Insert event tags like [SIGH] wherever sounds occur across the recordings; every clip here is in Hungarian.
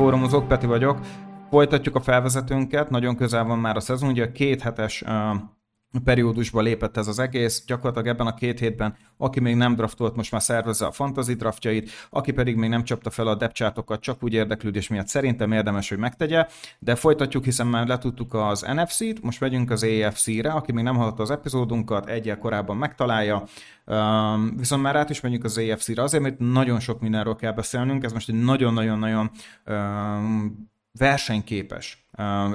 Fórumozók, Peti vagyok. Folytatjuk a felvezetőnket, nagyon közel van már a szezon, ugye két hetes periódusba lépett ez az egész, gyakorlatilag ebben a két hétben, aki még nem draftolt, most már szervezze a fantasy draftjait, aki pedig még nem csapta fel a depcsátokat, csak úgy érdeklődés miatt szerintem érdemes, hogy megtegye, de folytatjuk, hiszen már letudtuk az NFC-t, most megyünk az AFC-re, aki még nem hallotta az epizódunkat, egyel korábban megtalálja, Um, viszont már át is megyünk az AFC-re, azért, mert nagyon sok mindenről kell beszélnünk, ez most egy nagyon-nagyon-nagyon um, versenyképes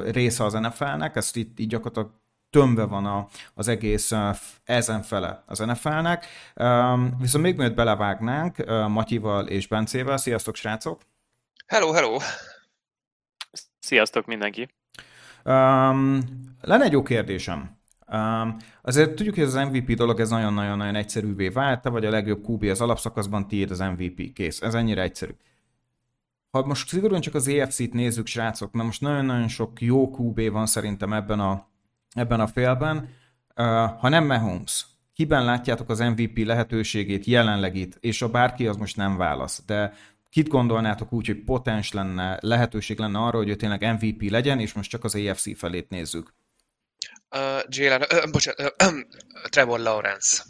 része az NFL-nek, ezt itt így gyakorlatilag tömve van a, az egész ezen fele az NFL-nek. Viszont még mielőtt belevágnánk Matyival és Bencével, sziasztok srácok! Hello, hello! Sziasztok mindenki! Um, lenne egy jó kérdésem. Um, azért tudjuk, hogy az MVP dolog ez nagyon-nagyon-nagyon egyszerűvé vált, te vagy a legjobb QB az alapszakaszban, tiéd az MVP, kész. Ez ennyire egyszerű. Ha most szigorúan csak az EFC-t nézzük, srácok, mert most nagyon-nagyon sok jó QB van szerintem ebben a, ebben a félben. Ha nem Mahomes, kiben látjátok az MVP lehetőségét jelenleg itt, és a bárki az most nem válasz, de kit gondolnátok úgy, hogy potens lenne, lehetőség lenne arra, hogy ő tényleg MVP legyen, és most csak az AFC felét nézzük? Uh, Jalen, uh, bocsánat, uh, Trevor Lawrence.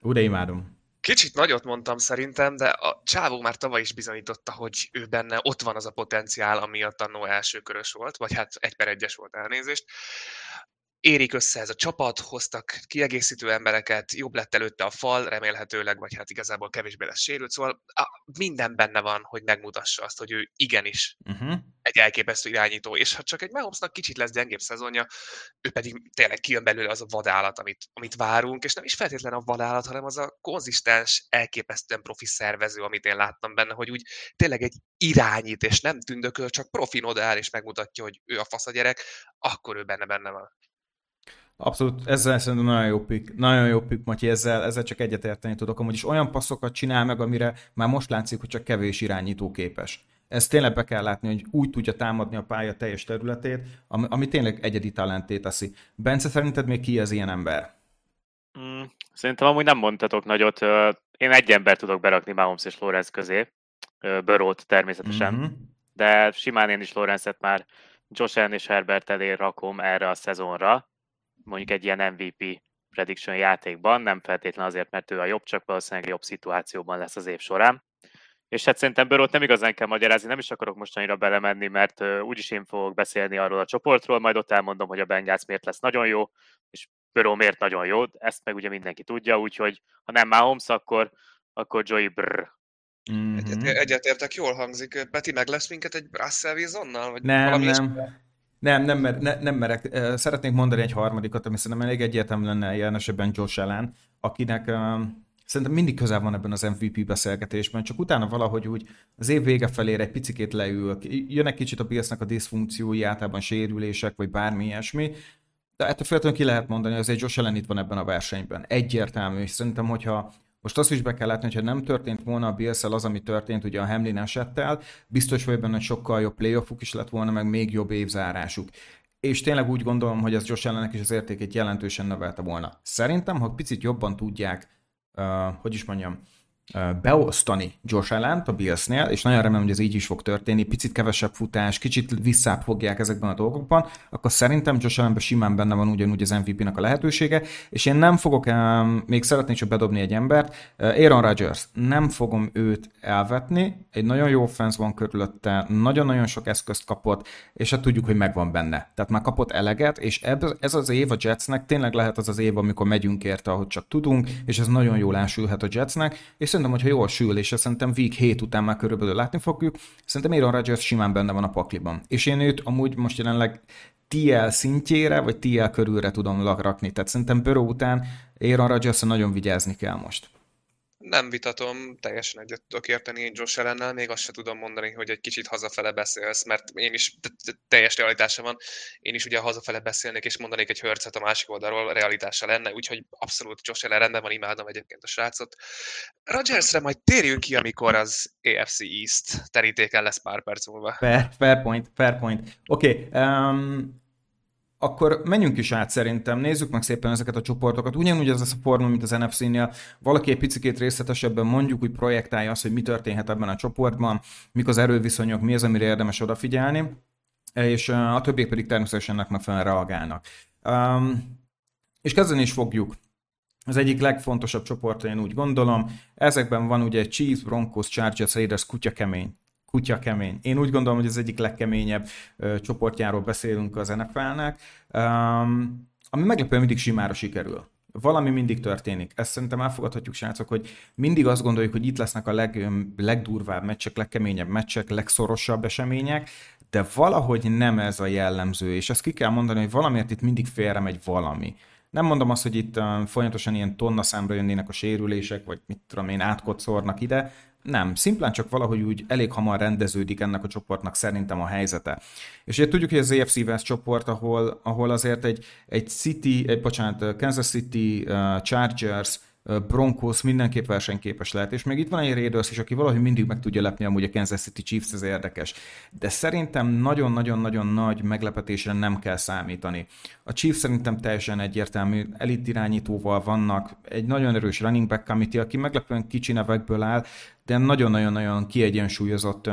Ú, de imádom. Kicsit nagyot mondtam szerintem, de a csávó már tavaly is bizonyította, hogy ő benne ott van az a potenciál, ami a tanó első körös volt, vagy hát egy per egyes volt elnézést érik össze ez a csapat, hoztak kiegészítő embereket, jobb lett előtte a fal, remélhetőleg, vagy hát igazából kevésbé lesz sérült, szóval minden benne van, hogy megmutassa azt, hogy ő igenis uh-huh. egy elképesztő irányító, és ha csak egy Mahomesnak kicsit lesz gyengébb szezonja, ő pedig tényleg kijön belőle az a vadállat, amit, amit várunk, és nem is feltétlenül a vadállat, hanem az a konzisztens, elképesztően profi szervező, amit én láttam benne, hogy úgy tényleg egy irányít, és nem tündököl, csak profin odaáll, és megmutatja, hogy ő a fasz a gyerek, akkor ő benne benne van. Abszolút, ezzel szerintem nagyon jó pick, nagyon jó pick, Matyi, ezzel, ezzel csak egyetérteni tudok, amúgy is olyan passzokat csinál meg, amire már most látszik, hogy csak kevés irányító képes. Ezt tényleg be kell látni, hogy úgy tudja támadni a pálya teljes területét, ami, ami tényleg egyedi talentét teszi. Bence, szerinted még ki az ilyen ember? Mm, szerintem amúgy nem mondtatok nagyot. Én egy ember tudok berakni Mahomes és Lorenz közé. Börót természetesen. Mm-hmm. De simán én is Lorenzet már Josh Allen és Herbert elé rakom erre a szezonra mondjuk egy ilyen MVP prediction játékban, nem feltétlen azért, mert ő a jobb, csak valószínűleg jobb szituációban lesz az év során. És hát szerintem Börót nem igazán kell magyarázni, nem is akarok most annyira belemenni, mert úgyis én fogok beszélni arról a csoportról, majd ott elmondom, hogy a Bengals miért lesz nagyon jó, és Böró miért nagyon jó, ezt meg ugye mindenki tudja, úgyhogy ha nem Mahomes, akkor, akkor Joey Brr. Mm-hmm. Egyet, egyetértek, jól hangzik. Peti, meg lesz minket egy Russell Wilsonnal? Vagy nem, valami nem. Is? Nem, nem, mer, ne, nem merek. Szeretnék mondani egy harmadikat, ami szerintem elég egyértelmű lenne jelen esetben Josh Allen, akinek uh, szerintem mindig közel van ebben az MVP beszélgetésben, csak utána valahogy úgy az év vége felére egy picikét leül, jön egy kicsit a Billsnek a diszfunkciói, általában sérülések, vagy bármi ilyesmi, de ettől féltően ki lehet mondani, hogy azért Josh Allen itt van ebben a versenyben. Egyértelmű, és szerintem, hogyha most azt is be kell látni, hogy ha nem történt volna a bills az, ami történt ugye a Hamlin esettel, biztos vagy benne, hogy sokkal jobb playoffuk is lett volna, meg még jobb évzárásuk. És tényleg úgy gondolom, hogy ez Josh Allennek is az értékét jelentősen növelte volna. Szerintem, ha picit jobban tudják, uh, hogy is mondjam, beosztani Josh allen a Billsnél, és nagyon remélem, hogy ez így is fog történni, picit kevesebb futás, kicsit visszább fogják ezekben a dolgokban, akkor szerintem Josh Allenben simán benne van ugyanúgy az MVP-nak a lehetősége, és én nem fogok, még szeretnék csak bedobni egy embert, Aaron Rodgers, nem fogom őt elvetni, egy nagyon jó fans van körülötte, nagyon-nagyon sok eszközt kapott, és hát tudjuk, hogy megvan benne. Tehát már kapott eleget, és ez az év a Jetsnek tényleg lehet az az év, amikor megyünk érte, ahogy csak tudunk, és ez nagyon jól ásülhet a Jetsnek, és szerintem, hogyha jól sül, és szerintem week 7 után már körülbelül látni fogjuk, szerintem Aaron Rodgers simán benne van a pakliban. És én őt amúgy most jelenleg TL szintjére, vagy TL körülre tudom rakni. Tehát szerintem Burrow után Aaron rodgers nagyon vigyázni kell most. Nem vitatom, teljesen egyet tudok érteni én Josh ellennel, még azt se tudom mondani, hogy egy kicsit hazafele beszélsz, mert én is teljes realitása van. Én is ugye hazafele beszélnék, és mondanék egy hörcet a másik oldalról, realitása lenne, úgyhogy abszolút Josh ellen rendben van, imádom egyébként a srácot. Rodgersre majd térjünk ki, amikor az AFC East terítéken lesz pár perc múlva. Fair, fair point, fair point. Oké, okay, um, akkor menjünk is át szerintem, nézzük meg szépen ezeket a csoportokat. Ugyanúgy ez a forma, mint az NFC-nél. Valaki egy picit részletesebben mondjuk, hogy projektálja azt, hogy mi történhet ebben a csoportban, mik az erőviszonyok, mi az, amire érdemes odafigyelni, és a többiek pedig természetesen ennek megfelelően reagálnak. Um, és kezdeni is fogjuk. Az egyik legfontosabb csoport, én úgy gondolom. Ezekben van ugye Chiefs, Broncos, Chargers, Raiders, kutya kemény kutya kemény. Én úgy gondolom, hogy ez egyik legkeményebb ö, csoportjáról beszélünk az NFL-nek, um, ami meglepően mindig simára sikerül. Valami mindig történik. Ezt szerintem elfogadhatjuk, srácok, hogy mindig azt gondoljuk, hogy itt lesznek a leg, legdurvább meccsek, legkeményebb meccsek, legszorosabb események, de valahogy nem ez a jellemző, és ezt ki kell mondani, hogy valamiért itt mindig félre megy valami. Nem mondom azt, hogy itt folyamatosan ilyen tonna számra jönnének a sérülések, vagy mit tudom én, átkocornak ide, nem, szimplán csak valahogy úgy elég hamar rendeződik ennek a csoportnak szerintem a helyzete. És ugye tudjuk, hogy az AFC West csoport, ahol, ahol azért egy, egy City, egy, bocsánat, Kansas City, uh, Chargers, Broncos mindenképp versenyképes lehet, és még itt van egy Raiders is, aki valahogy mindig meg tudja lepni amúgy a Kansas City Chiefs, ez érdekes. De szerintem nagyon-nagyon-nagyon nagy meglepetésre nem kell számítani. A Chiefs szerintem teljesen egyértelmű, elit irányítóval vannak, egy nagyon erős running back committee, aki meglepően kicsi nevekből áll, de nagyon-nagyon-nagyon kiegyensúlyozott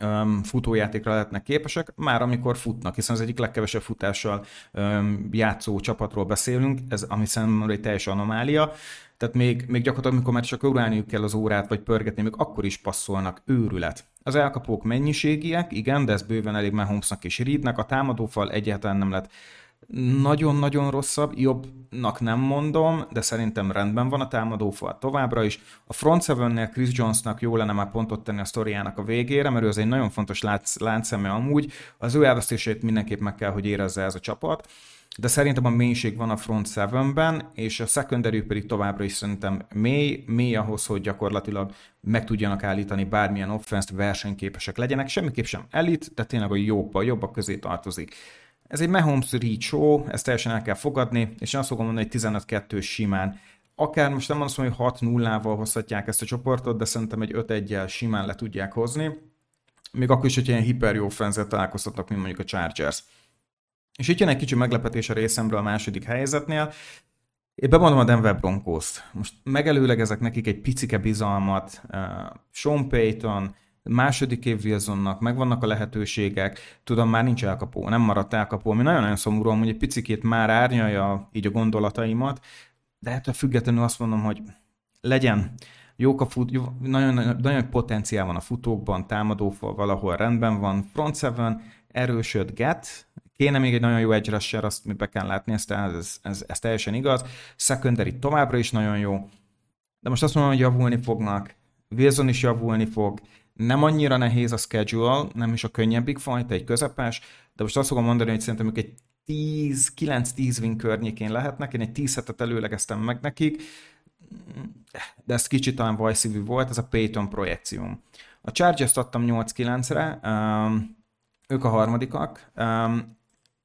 um, futójátékra lehetnek képesek, már amikor futnak, hiszen az egyik legkevesebb futással um, játszó csapatról beszélünk, ez ami szerintem egy teljes anomália, tehát még, még gyakorlatilag, amikor már csak urálniuk kell az órát, vagy pörgetni, még akkor is passzolnak, őrület. Az elkapók mennyiségiek, igen, de ez bőven elég Mahomesnak és Reednek, a támadófal egyáltalán nem lett nagyon-nagyon rosszabb, jobbnak nem mondom, de szerintem rendben van a támadófal továbbra is. A front seven Chris Jonesnak jó lenne már pontot tenni a sztoriának a végére, mert ő az egy nagyon fontos lánc, láncszeme amúgy. Az ő elvesztését mindenképp meg kell, hogy érezze ez a csapat de szerintem a mélység van a front seven és a secondary pedig továbbra is szerintem mély, mély ahhoz, hogy gyakorlatilag meg tudjanak állítani bármilyen offense versenyképesek legyenek, semmiképp sem elit, de tényleg a jobbak, jobbak közé tartozik. Ez egy Mahomes Reach show, ezt teljesen el kell fogadni, és én azt fogom mondani, hogy 15-2 simán. Akár most nem mondom, hogy 6-0-val hozhatják ezt a csoportot, de szerintem egy 5-1-jel simán le tudják hozni. Még akkor is, hogy ilyen hiper jó fenzet találkoztatnak, mint mondjuk a Chargers. És itt jön egy kicsi meglepetés a részemről a második helyzetnél. Én bemondom a Denver broncos -t. Most megelőlegezek nekik egy picike bizalmat. Uh, Sean Payton, második év Wilsonnak megvannak a lehetőségek, tudom, már nincs elkapó, nem maradt elkapó, ami nagyon-nagyon szomorú, hogy egy picikét már árnyalja így a gondolataimat, de ettől függetlenül azt mondom, hogy legyen, jók a fut, jó, nagyon, nagyon, nagyon potenciál van a futókban, támadófal valahol rendben van, front seven, erősödget, kéne még egy nagyon jó edge rusher, azt mi be kell látni, ez, ez, ez, ez teljesen igaz, secondary továbbra is nagyon jó, de most azt mondom, hogy javulni fognak, Wilson is javulni fog, nem annyira nehéz a schedule, nem is a könnyebbik fajta, egy közepes, de most azt fogom mondani, hogy szerintem ők egy 10, 9-10 win környékén lehetnek, én egy 10 hetet előlegeztem meg nekik, de ez kicsit talán vajszívű volt, ez a Payton projekcióm. A Chargers-t adtam 8-9-re, um, ők a harmadikak, um,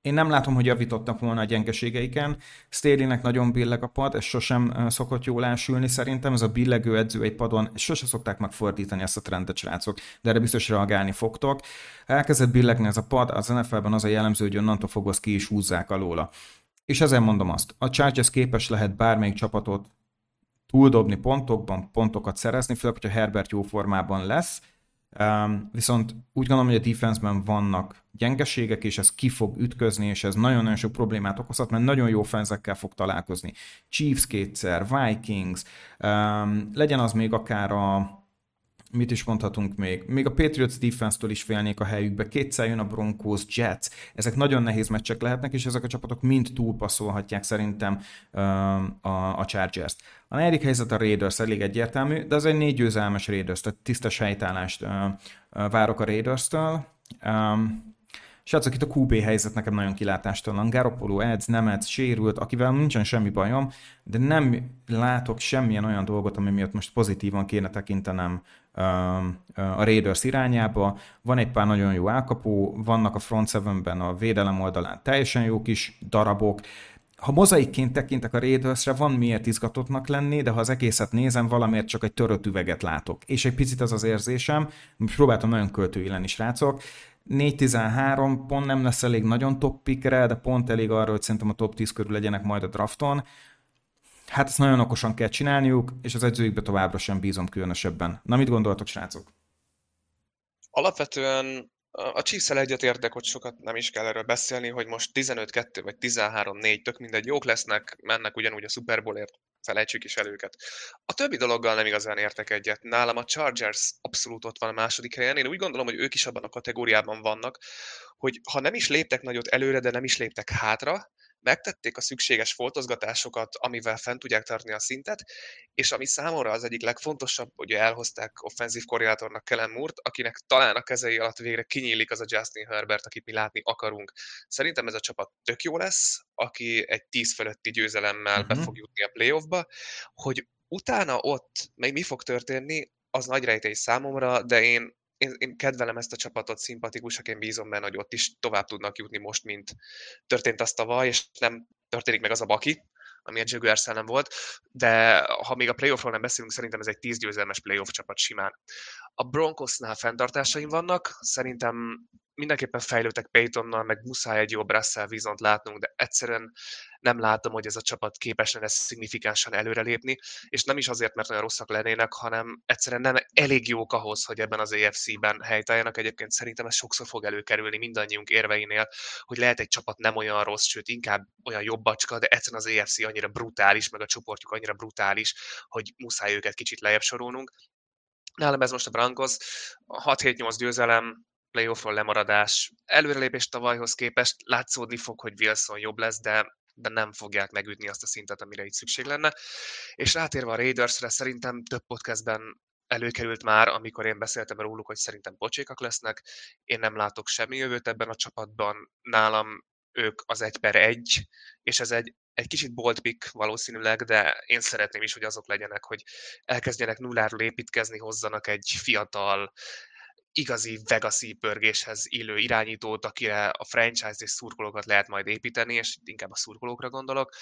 én nem látom, hogy javítottak volna a gyengeségeiken. Staleynek nagyon billeg a pad, ez sosem szokott jól elsülni szerintem. Ez a billegő edző egy padon, sose szokták megfordítani ezt a trendet, srácok, de erre biztos reagálni fogtok. Elkezdett billegni ez a pad, az NFL-ben az a jellemző, hogy onnantól fogva ki is húzzák alóla. És ezzel mondom azt, a Chargers képes lehet bármelyik csapatot túldobni pontokban, pontokat szerezni, főleg, hogyha Herbert jó formában lesz, Viszont úgy gondolom, hogy a defenseben vannak gyengeségek, és ez ki fog ütközni, és ez nagyon-nagyon sok problémát okozhat, mert nagyon jó fenzekkel fog találkozni. Chiefs kétszer, Vikings, legyen az még akár a mit is mondhatunk még? Még a Patriots defense-től is félnék a helyükbe. Kétszer jön a Broncos, Jets. Ezek nagyon nehéz meccsek lehetnek, és ezek a csapatok mind túlpasszolhatják szerintem a, a Chargers-t. A negyedik helyzet a Raiders elég egyértelmű, de az egy négy győzelmes Raiders, tehát tisztes helytállást várok a Raiders-től. Srácok, itt a QB helyzet nekem nagyon kilátástalan. Garoppolo edz, nem edz, sérült, akivel nincsen semmi bajom, de nem látok semmilyen olyan dolgot, ami miatt most pozitívan kéne tekintenem a Raiders irányába. Van egy pár nagyon jó elkapó, vannak a front seven-ben a védelem oldalán teljesen jó kis darabok, ha mozaikként tekintek a Raidersre, van miért izgatottnak lenni, de ha az egészet nézem, valamiért csak egy törött üveget látok. És egy picit az az érzésem, próbáltam nagyon költői lenni, srácok, 4-13 pont nem lesz elég nagyon top pickre, de pont elég arra, hogy szerintem a top 10 körül legyenek majd a drafton. Hát ezt nagyon okosan kell csinálniuk, és az edzőjükbe továbbra sem bízom különösebben. Na mit gondoltok, srácok? Alapvetően a chiefs egyet érdek, hogy sokat nem is kell erről beszélni, hogy most 15-2 vagy 13-4, tök mindegy, jók lesznek, mennek ugyanúgy a Super Bowlért, felejtsük is el őket. A többi dologgal nem igazán értek egyet. Nálam a Chargers abszolút ott van a második helyen. Én úgy gondolom, hogy ők is abban a kategóriában vannak, hogy ha nem is léptek nagyot előre, de nem is léptek hátra, megtették a szükséges foltozgatásokat, amivel fent tudják tartani a szintet, és ami számomra az egyik legfontosabb, hogy elhozták offenzív koordinátornak Kellen Moore-t, akinek talán a kezei alatt végre kinyílik az a Justin Herbert, akit mi látni akarunk. Szerintem ez a csapat tök jó lesz, aki egy 10 fölötti győzelemmel uh-huh. be mhm. fog jutni a playoffba, hogy utána ott még mi fog történni, az nagy rejtély számomra, de én én, én kedvelem ezt a csapatot, szimpatikusak, én bízom benne, hogy ott is tovább tudnak jutni most, mint történt azt tavaly, és nem történik meg az a baki, ami a Jaguars nem volt, de ha még a playoffról nem beszélünk, szerintem ez egy 10 győzelmes playoff csapat simán. A Broncosnál fenntartásaim vannak, szerintem mindenképpen fejlődtek Paytonnal, meg muszáj egy jobb Russell Vizont látnunk, de egyszerűen nem látom, hogy ez a csapat képes lenne szignifikánsan előrelépni, és nem is azért, mert olyan rosszak lennének, hanem egyszerűen nem elég jók ahhoz, hogy ebben az AFC-ben helytálljanak. Egyébként szerintem ez sokszor fog előkerülni mindannyiunk érveinél, hogy lehet egy csapat nem olyan rossz, sőt inkább olyan jobbacska, de egyszerűen az AFC annyira brutális, meg a csoportjuk annyira brutális, hogy muszáj őket kicsit lejjebb sorolnunk. Nálam ez most a Broncos, 6-7-8 győzelem, playoffról lemaradás, előrelépés tavalyhoz képest látszódni fog, hogy Wilson jobb lesz, de de nem fogják megütni azt a szintet, amire itt szükség lenne. És rátérve a Raidersre, szerintem több podcastben előkerült már, amikor én beszéltem róluk, hogy szerintem pocsékak lesznek. Én nem látok semmi jövőt ebben a csapatban. Nálam ők az egy per egy, és ez egy, egy kicsit bold pick valószínűleg, de én szeretném is, hogy azok legyenek, hogy elkezdjenek nulláról építkezni, hozzanak egy fiatal, igazi Vegasi pörgéshez illő irányítót, akire a franchise és szurkolókat lehet majd építeni, és inkább a szurkolókra gondolok,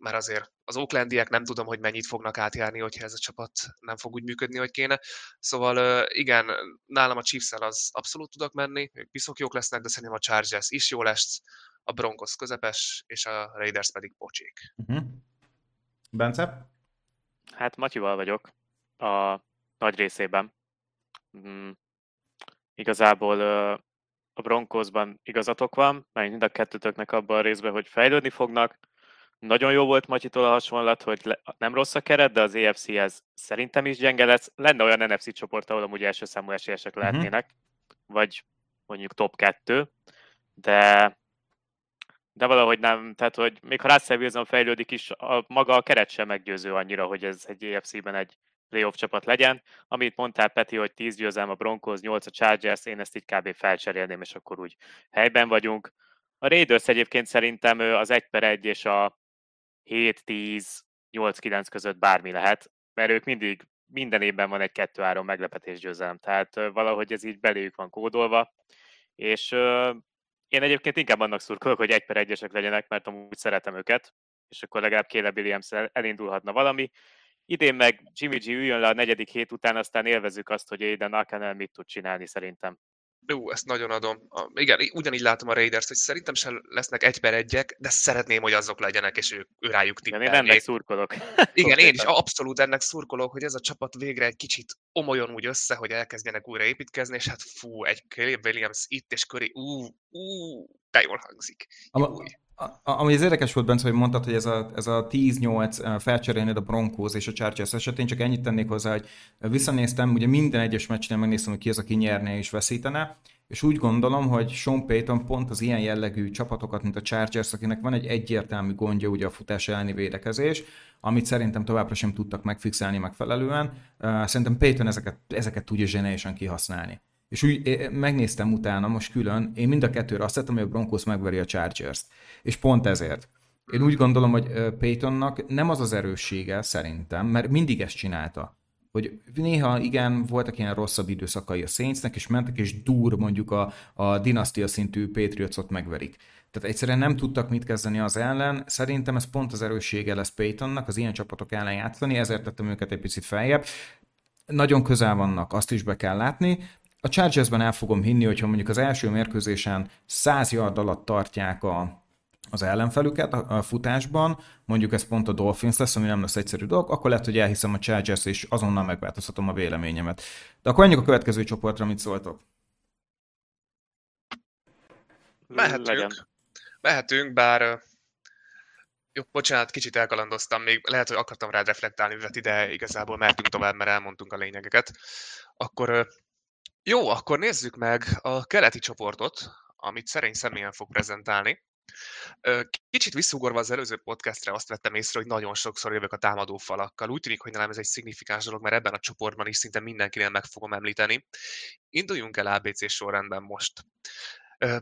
mert azért az Oaklandiek nem tudom, hogy mennyit fognak átjárni, hogyha ez a csapat nem fog úgy működni, hogy kéne. Szóval igen, nálam a chiefs az abszolút tudok menni, ők piszok jók lesznek, de szerintem a Chargers is jó lesz, a Broncos közepes, és a Raiders pedig pocsék. Uh-huh. Bence? Hát Matyival vagyok a nagy részében. Igazából a Broncosban igazatok van, mert mind a kettőtöknek abban a részben, hogy fejlődni fognak. Nagyon jó volt Matyitól a hasonlat, hogy le, nem rossz a keret, de az EFC-hez szerintem is gyenge lesz. Lenne olyan NFC csoport, ahol amúgy első számú esélyesek uh-huh. lehetnének, vagy mondjuk top 2, de de valahogy nem, tehát hogy még ha Russell Wilson fejlődik is, a, maga a keret sem meggyőző annyira, hogy ez egy EFC-ben egy playoff csapat legyen. Amit mondtál, Peti, hogy 10 győzelem a Broncos, 8 a Chargers, én ezt így kb. felcserélném, és akkor úgy helyben vagyunk. A Raiders egyébként szerintem az 1 per 1 és a 7-10, 8-9 között bármi lehet, mert ők mindig, minden évben van egy 2-3 meglepetés győzelem, tehát valahogy ez így beléjük van kódolva, és én egyébként inkább annak szurkolok, hogy 1 per 1 legyenek, mert amúgy szeretem őket, és akkor legalább Caleb Williams elindulhatna valami. Idén meg Jimmy G üljön le a negyedik hét után, aztán élvezük azt, hogy Aiden Arkanel mit tud csinálni szerintem. Jó, ezt nagyon adom. A, igen, ugyanígy látom a Raiders, hogy szerintem sem lesznek egy per egyek, de szeretném, hogy azok legyenek, és ő, ő rájuk tippelnék. Igen, én ennek szurkolok. Igen, én is abszolút ennek szurkolok, hogy ez a csapat végre egy kicsit omoljon úgy össze, hogy elkezdjenek újra építkezni, és hát fú, egy Caleb Williams itt és köré, ú, ú, de jól hangzik. Jó. Ami az érdekes volt, Bence, hogy mondtad, hogy ez a, ez a 10-8 felcserélnéd a Broncos és a Chargers esetén, csak ennyit tennék hozzá, hogy visszanéztem, ugye minden egyes meccsnél megnéztem, hogy ki az, aki nyerne és veszítene, és úgy gondolom, hogy Sean Payton pont az ilyen jellegű csapatokat, mint a Chargers, akinek van egy egyértelmű gondja ugye a futás elleni védekezés, amit szerintem továbbra sem tudtak megfixálni megfelelően, szerintem Payton ezeket, ezeket tudja zseniálisan kihasználni. És úgy megnéztem utána most külön, én mind a kettőre azt tettem, hogy a Broncos megveri a Chargers-t. És pont ezért. Én úgy gondolom, hogy Paytonnak nem az az erőssége szerintem, mert mindig ezt csinálta. Hogy néha igen, voltak ilyen rosszabb időszakai a Saintsnek, és mentek, és dur mondjuk a, a dinasztia szintű Patriotsot megverik. Tehát egyszerűen nem tudtak mit kezdeni az ellen. Szerintem ez pont az erőssége lesz Paytonnak, az ilyen csapatok ellen játszani, ezért tettem őket egy picit feljebb. Nagyon közel vannak, azt is be kell látni, a Chargersben el fogom hinni, hogyha mondjuk az első mérkőzésen 100 yard alatt tartják a, az ellenfelüket a, a futásban, mondjuk ez pont a Dolphins lesz, ami nem lesz egyszerű dolog, akkor lehet, hogy elhiszem a Chargers, és azonnal megváltoztatom a véleményemet. De akkor menjünk a következő csoportra, mit szóltok? Mehetünk. Legyen. Mehetünk, bár jó, bocsánat, kicsit elkalandoztam, még lehet, hogy akartam rád reflektálni, Veti, de igazából mehetünk tovább, mert elmondtunk a lényegeket. Akkor jó, akkor nézzük meg a keleti csoportot, amit szerény személyen fog prezentálni. Kicsit visszugorva az előző podcastre azt vettem észre, hogy nagyon sokszor jövök a támadó falakkal. Úgy tűnik, hogy nem ez egy szignifikáns dolog, mert ebben a csoportban is szinte mindenkinél meg fogom említeni. Induljunk el ABC sorrendben most.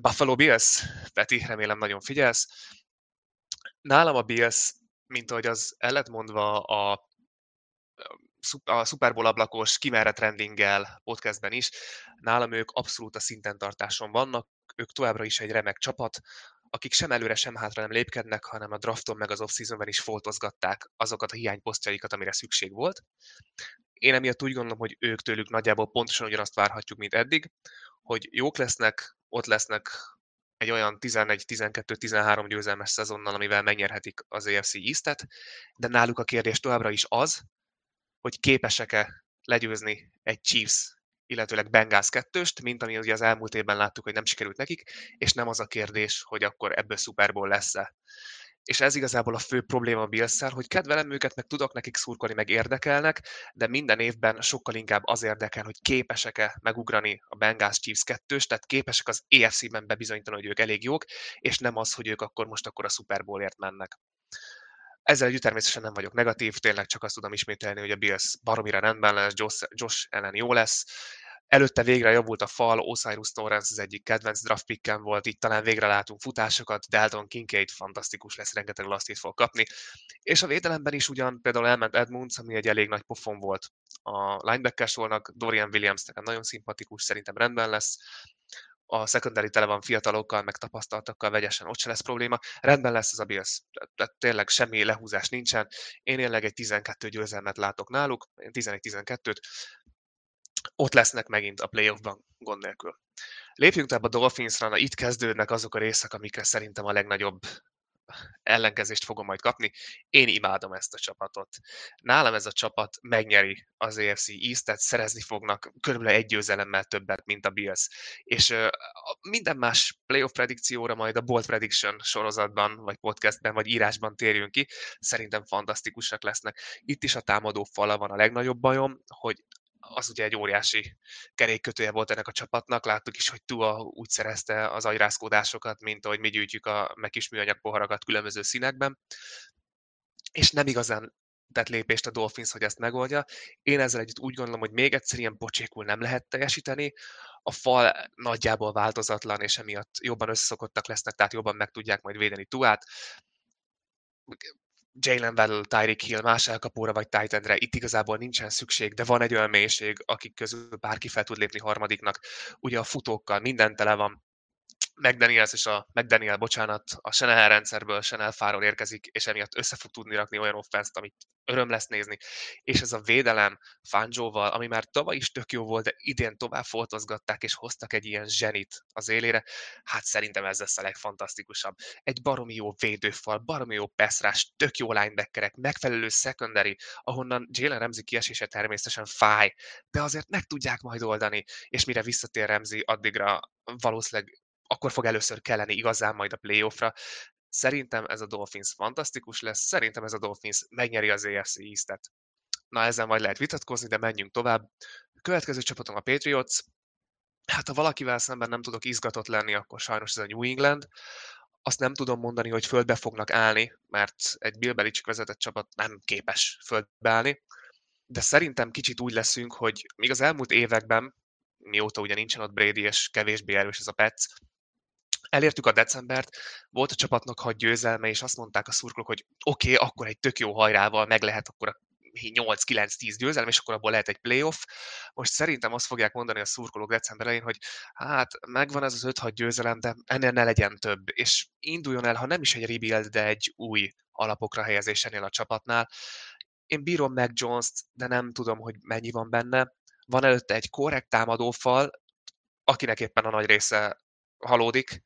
Buffalo Bills, Peti, remélem nagyon figyelsz. Nálam a Bills, mint ahogy az el lett a a Super Bowl ablakos kimerre trendinggel podcastben is, nálam ők abszolút a szinten tartáson vannak, ők továbbra is egy remek csapat, akik sem előre, sem hátra nem lépkednek, hanem a drafton meg az off-seasonben is foltozgatták azokat a hiányposztjaikat, amire szükség volt. Én emiatt úgy gondolom, hogy ők tőlük nagyjából pontosan ugyanazt várhatjuk, mint eddig, hogy jók lesznek, ott lesznek egy olyan 11-12-13 győzelmes szezonnal, amivel megnyerhetik az AFC East-et, de náluk a kérdés továbbra is az, hogy képesek-e legyőzni egy Chiefs, illetőleg Bengals kettőst, mint ami ugye az elmúlt évben láttuk, hogy nem sikerült nekik, és nem az a kérdés, hogy akkor ebből Super Bowl lesz-e. És ez igazából a fő probléma a hogy kedvelem őket, meg tudok nekik szurkolni, meg érdekelnek, de minden évben sokkal inkább az érdekel, hogy képesek-e megugrani a Bengals Chiefs kettős, tehát képesek az EFC-ben bebizonyítani, hogy ők elég jók, és nem az, hogy ők akkor most akkor a Super Bowlért mennek. Ezzel együtt természetesen nem vagyok negatív, tényleg csak azt tudom ismételni, hogy a Bills baromira rendben lesz, Josh, Josh ellen jó lesz. Előtte végre javult a fal, Osiris Torrance az egyik kedvenc draft pickem volt, itt talán végre látunk futásokat, Dalton Kincaid fantasztikus lesz, rengeteg lasztit fog kapni. És a védelemben is ugyan például elment Edmunds, ami egy elég nagy pofon volt a linebacker sornak, Dorian Williams nekem nagyon szimpatikus, szerintem rendben lesz a secondary tele van fiatalokkal, meg tapasztaltakkal, vegyesen ott se lesz probléma. Rendben lesz ez a Bills. Tehát tényleg semmi lehúzás nincsen. Én jelenleg egy 12 győzelmet látok náluk, 11-12-t. Ott lesznek megint a playoffban gond nélkül. Lépjünk tovább a Dolphinsra, na itt kezdődnek azok a részek, amikre szerintem a legnagyobb ellenkezést fogom majd kapni. Én imádom ezt a csapatot. Nálam ez a csapat megnyeri az AFC East-et, szerezni fognak körülbelül egy győzelemmel többet, mint a Bills. És uh, minden más playoff predikcióra majd a Bold Prediction sorozatban, vagy podcastben, vagy írásban térjünk ki. Szerintem fantasztikusak lesznek. Itt is a támadó fala van a legnagyobb bajom, hogy az ugye egy óriási kerékkötője volt ennek a csapatnak. Láttuk is, hogy Tua úgy szerezte az agyrázkódásokat, mint ahogy mi gyűjtjük a megkis műanyag poharakat különböző színekben. És nem igazán tett lépést a Dolphins, hogy ezt megoldja. Én ezzel együtt úgy gondolom, hogy még egyszer ilyen pocsékul nem lehet teljesíteni. A fal nagyjából változatlan, és emiatt jobban összeszokottak lesznek, tehát jobban meg tudják majd védeni Tuát Jalen Waddle, Tyreek Hill más elkapóra vagy Titendre, itt igazából nincsen szükség, de van egy olyan mélység, akik közül bárki fel tud lépni harmadiknak. Ugye a futókkal minden tele van, McDaniels és a McDaniel, bocsánat, a Chanel rendszerből Chanel fáról érkezik, és emiatt össze fog tudni rakni olyan offenszt, amit öröm lesz nézni. És ez a védelem Fanjóval, ami már tavaly is tök jó volt, de idén tovább foltozgatták, és hoztak egy ilyen zsenit az élére, hát szerintem ez lesz a legfantasztikusabb. Egy baromi jó védőfal, baromi jó peszrás, tök jó linebackerek, megfelelő secondary, ahonnan Jalen Ramsey kiesése természetesen fáj, de azért meg tudják majd oldani, és mire visszatér Ramsey, addigra valószínűleg akkor fog először kelleni igazán majd a playoffra. Szerintem ez a Dolphins fantasztikus lesz, szerintem ez a Dolphins megnyeri az AFC East-et. Na, ezzel majd lehet vitatkozni, de menjünk tovább. A következő csapatom a Patriots. Hát, ha valakivel szemben nem tudok izgatott lenni, akkor sajnos ez a New England. Azt nem tudom mondani, hogy földbe fognak állni, mert egy Bill Belichick vezetett csapat nem képes földbe állni. De szerintem kicsit úgy leszünk, hogy még az elmúlt években, mióta ugye nincsen ott Brady és kevésbé erős ez a Pets, elértük a decembert, volt a csapatnak hat győzelme, és azt mondták a szurkolók, hogy oké, okay, akkor egy tök jó hajrával meg lehet akkor a 8-9-10 győzelem, és akkor abból lehet egy playoff. Most szerintem azt fogják mondani a szurkolók december elején, hogy hát megvan ez az 5-6 győzelem, de ennél ne legyen több, és induljon el, ha nem is egy rebuild, de egy új alapokra helyezésénél a csapatnál. Én bírom meg Jones-t, de nem tudom, hogy mennyi van benne. Van előtte egy korrekt támadófal, akinek éppen a nagy része halódik,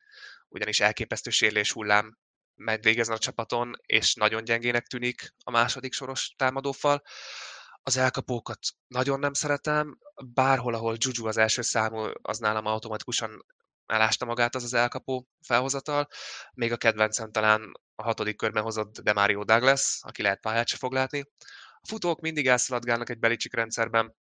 ugyanis elképesztő sérülés hullám megy végezni a csapaton, és nagyon gyengének tűnik a második soros támadófal. Az elkapókat nagyon nem szeretem, bárhol, ahol Juju az első számú, az nálam automatikusan elásta magát az az elkapó felhozatal. Még a kedvencem talán a hatodik körben hozott Demario Douglas, aki lehet pályát se fog látni. A futók mindig elszaladgálnak egy belicsik rendszerben,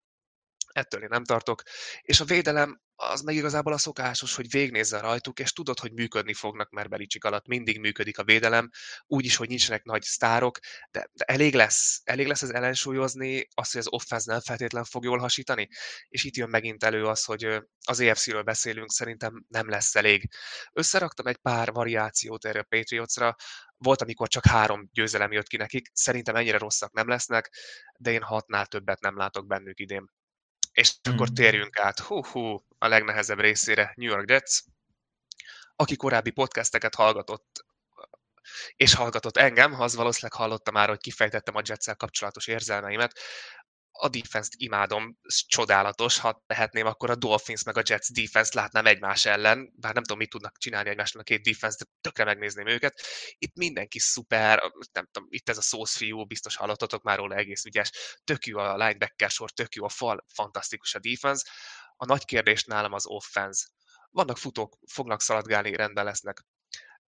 ettől én nem tartok. És a védelem az meg igazából a szokásos, hogy végnézzel rajtuk, és tudod, hogy működni fognak, mert Belicsik alatt mindig működik a védelem, úgyis, hogy nincsenek nagy sztárok, de, de elég lesz, elég lesz ez ellensúlyozni azt, hogy az offense nem feltétlen fog jól hasítani, és itt jön megint elő az, hogy az EFC-ről beszélünk, szerintem nem lesz elég. Összeraktam egy pár variációt erre a Patriotsra, volt, amikor csak három győzelem jött ki nekik, szerintem ennyire rosszak nem lesznek, de én hatnál többet nem látok bennük idén. És mm. akkor térjünk át, hú-hú, a legnehezebb részére, New York Jets. Aki korábbi podcasteket hallgatott, és hallgatott engem, az valószínűleg hallotta már, hogy kifejtettem a Jetszel kapcsolatos érzelmeimet a defense-t imádom, csodálatos, ha tehetném, akkor a Dolphins meg a Jets defense látnám egymás ellen, bár nem tudom, mit tudnak csinálni egymásnak a két defense, de tökre megnézném őket. Itt mindenki szuper, nem tudom, itt ez a szósz fiú, biztos hallottatok már róla egész ügyes, tök jó a linebacker sor, tök jó a fal, fantasztikus a defense. A nagy kérdés nálam az offense. Vannak futók, fognak szaladgálni, rendben lesznek.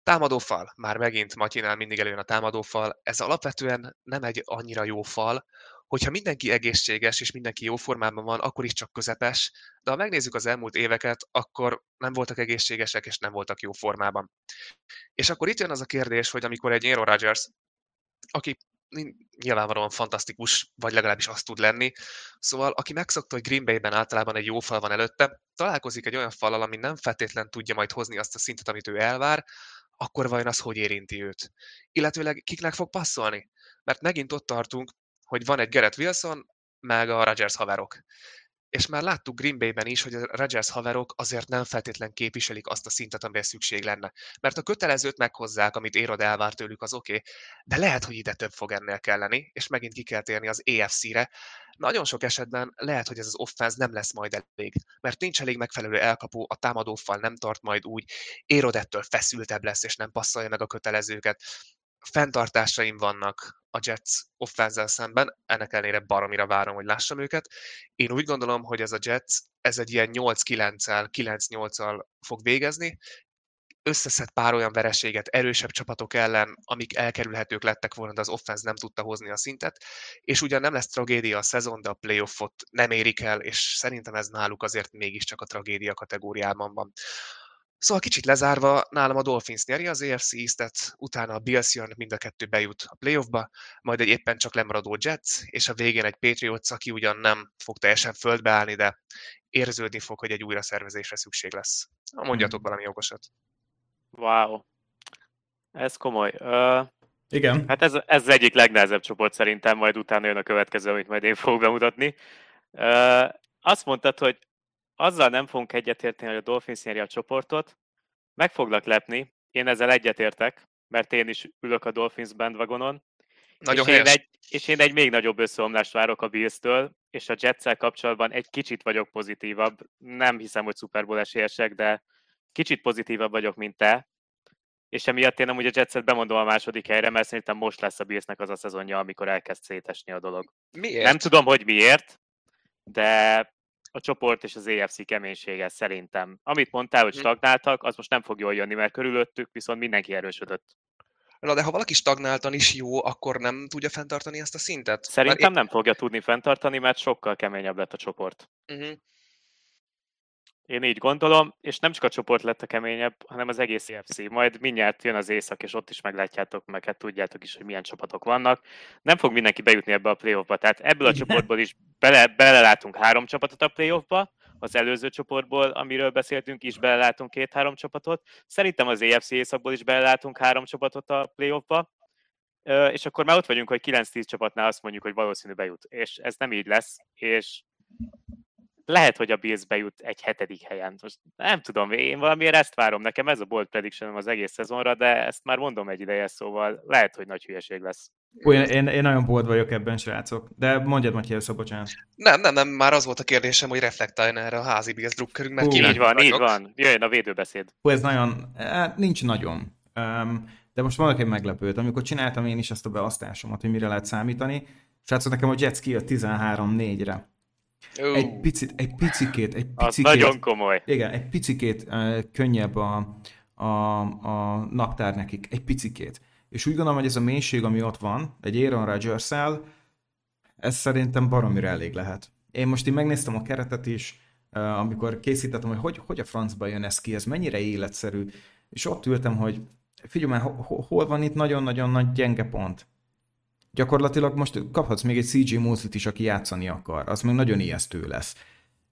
Támadófal, már megint Matyinál mindig előjön a támadófal, ez alapvetően nem egy annyira jó fal, hogyha mindenki egészséges és mindenki jó formában van, akkor is csak közepes, de ha megnézzük az elmúlt éveket, akkor nem voltak egészségesek és nem voltak jó formában. És akkor itt jön az a kérdés, hogy amikor egy Aaron Rodgers, aki nyilvánvalóan fantasztikus, vagy legalábbis azt tud lenni. Szóval, aki megszokta, hogy Green Bay-ben általában egy jó fal van előtte, találkozik egy olyan fallal, ami nem feltétlen tudja majd hozni azt a szintet, amit ő elvár, akkor vajon az hogy érinti őt? Illetőleg kiknek fog passzolni? Mert megint ott tartunk, hogy van egy Gerett Wilson, meg a Rodgers haverok. És már láttuk Green Bay-ben is, hogy a Rodgers haverok azért nem feltétlen képviselik azt a szintet, amire szükség lenne. Mert a kötelezőt meghozzák, amit Érod elvár tőlük, az oké, okay, de lehet, hogy ide több fog ennél kelleni, és megint ki kell térni az EFC-re. Nagyon sok esetben lehet, hogy ez az offense nem lesz majd elég, mert nincs elég megfelelő elkapó, a támadófal nem tart majd úgy, Érod ettől feszültebb lesz, és nem passzolja meg a kötelezőket fenntartásaim vannak a Jets offense szemben, ennek ellenére baromira várom, hogy lássam őket. Én úgy gondolom, hogy ez a Jets, ez egy ilyen 8-9-el, 9-8-al fog végezni, összeszed pár olyan vereséget erősebb csapatok ellen, amik elkerülhetők lettek volna, de az offense nem tudta hozni a szintet, és ugyan nem lesz tragédia a szezon, de a playoffot nem érik el, és szerintem ez náluk azért mégiscsak a tragédia kategóriában van. Szóval kicsit lezárva, nálam a Dolphins nyeri az AFC East-et, utána a Bills jön, mind a kettő bejut a playoffba, majd egy éppen csak lemaradó Jets, és a végén egy Patriots, aki ugyan nem fog teljesen földbe állni, de érződni fog, hogy egy újra szervezésre szükség lesz. Mondjatok hmm. valami okosat. Wow. Ez komoly. Uh, Igen. Hát ez, ez az egyik legnehezebb csoport szerintem, majd utána jön a következő, amit majd én fogok bemutatni. Uh, azt mondtad, hogy azzal nem fogunk egyetérteni, hogy a Dolphins nyeri a csoportot. Meg foglak lepni, én ezzel egyetértek, mert én is ülök a Dolphins bandwagonon. Nagyon és, én egy, és én egy még nagyobb összeomlást várok a Bills-től, és a jets kapcsolatban egy kicsit vagyok pozitívabb. Nem hiszem, hogy Super Bowl esélyesek, de kicsit pozitívabb vagyok, mint te. És emiatt én amúgy a Jetset bemondom a második helyre, mert szerintem most lesz a Billsnek az a szezonja, amikor elkezd szétesni a dolog. Miért? Nem tudom, hogy miért, de a csoport és az EFC keménysége szerintem. Amit mondtál, hogy mhm. stagnáltak, az most nem fog jól jönni, mert körülöttük viszont mindenki erősödött. Na de ha valaki stagnáltan is jó, akkor nem tudja fenntartani ezt a szintet? Szerintem mert nem fogja tudni fenntartani, mert sokkal keményebb lett a csoport. Uh-huh. Én így gondolom, és nem csak a csoport lett a keményebb, hanem az egész EFC. Majd mindjárt jön az észak, és ott is meglátjátok, meg hát tudjátok is, hogy milyen csapatok vannak. Nem fog mindenki bejutni ebbe a playoffba, tehát ebből a csoportból is bele, belelátunk három csapatot a playoffba, az előző csoportból, amiről beszéltünk, is belelátunk két-három csapatot. Szerintem az EFC északból is belelátunk három csapatot a playoffba, és akkor már ott vagyunk, hogy 9-10 csapatnál azt mondjuk, hogy valószínű bejut. És ez nem így lesz, és lehet, hogy a Bills bejut egy hetedik helyen. Most nem tudom, én valamiért ezt várom. Nekem ez a bold prediction az egész szezonra, de ezt már mondom egy ideje, szóval lehet, hogy nagy hülyeség lesz. Ó, én, én, nagyon bold vagyok ebben, srácok. De mondjad, Matyi, először, bocsánat. Nem, nem, nem, már az volt a kérdésem, hogy reflektáljon erre a házi BS drukkerünk, mert Hú, így van, vagyok. így van. Jöjjön a védőbeszéd. Hú, ez nagyon, hát nincs nagyon. Um, de most mondok egy meglepőt. Amikor csináltam én is ezt a beosztásomat, hogy mire lehet számítani, srácok, nekem a Jets kijött 13-4-re. Uh. Egy picit, egy picikét, egy picikét. Nagyon komoly. Igen, egy picikét uh, könnyebb a, a, a naptár nekik. Egy picikét. És úgy gondolom, hogy ez a mélység, ami ott van, egy Aaron rodgers ez szerintem baromira elég lehet. Én most így megnéztem a keretet is, amikor készítettem, hogy hogy, hogy a francba jön ez ki, ez mennyire életszerű, és ott ültem, hogy figyelj már, hol van itt nagyon-nagyon nagy gyenge pont. Gyakorlatilag most kaphatsz még egy CG Mosley is, aki játszani akar. Az még nagyon ijesztő lesz.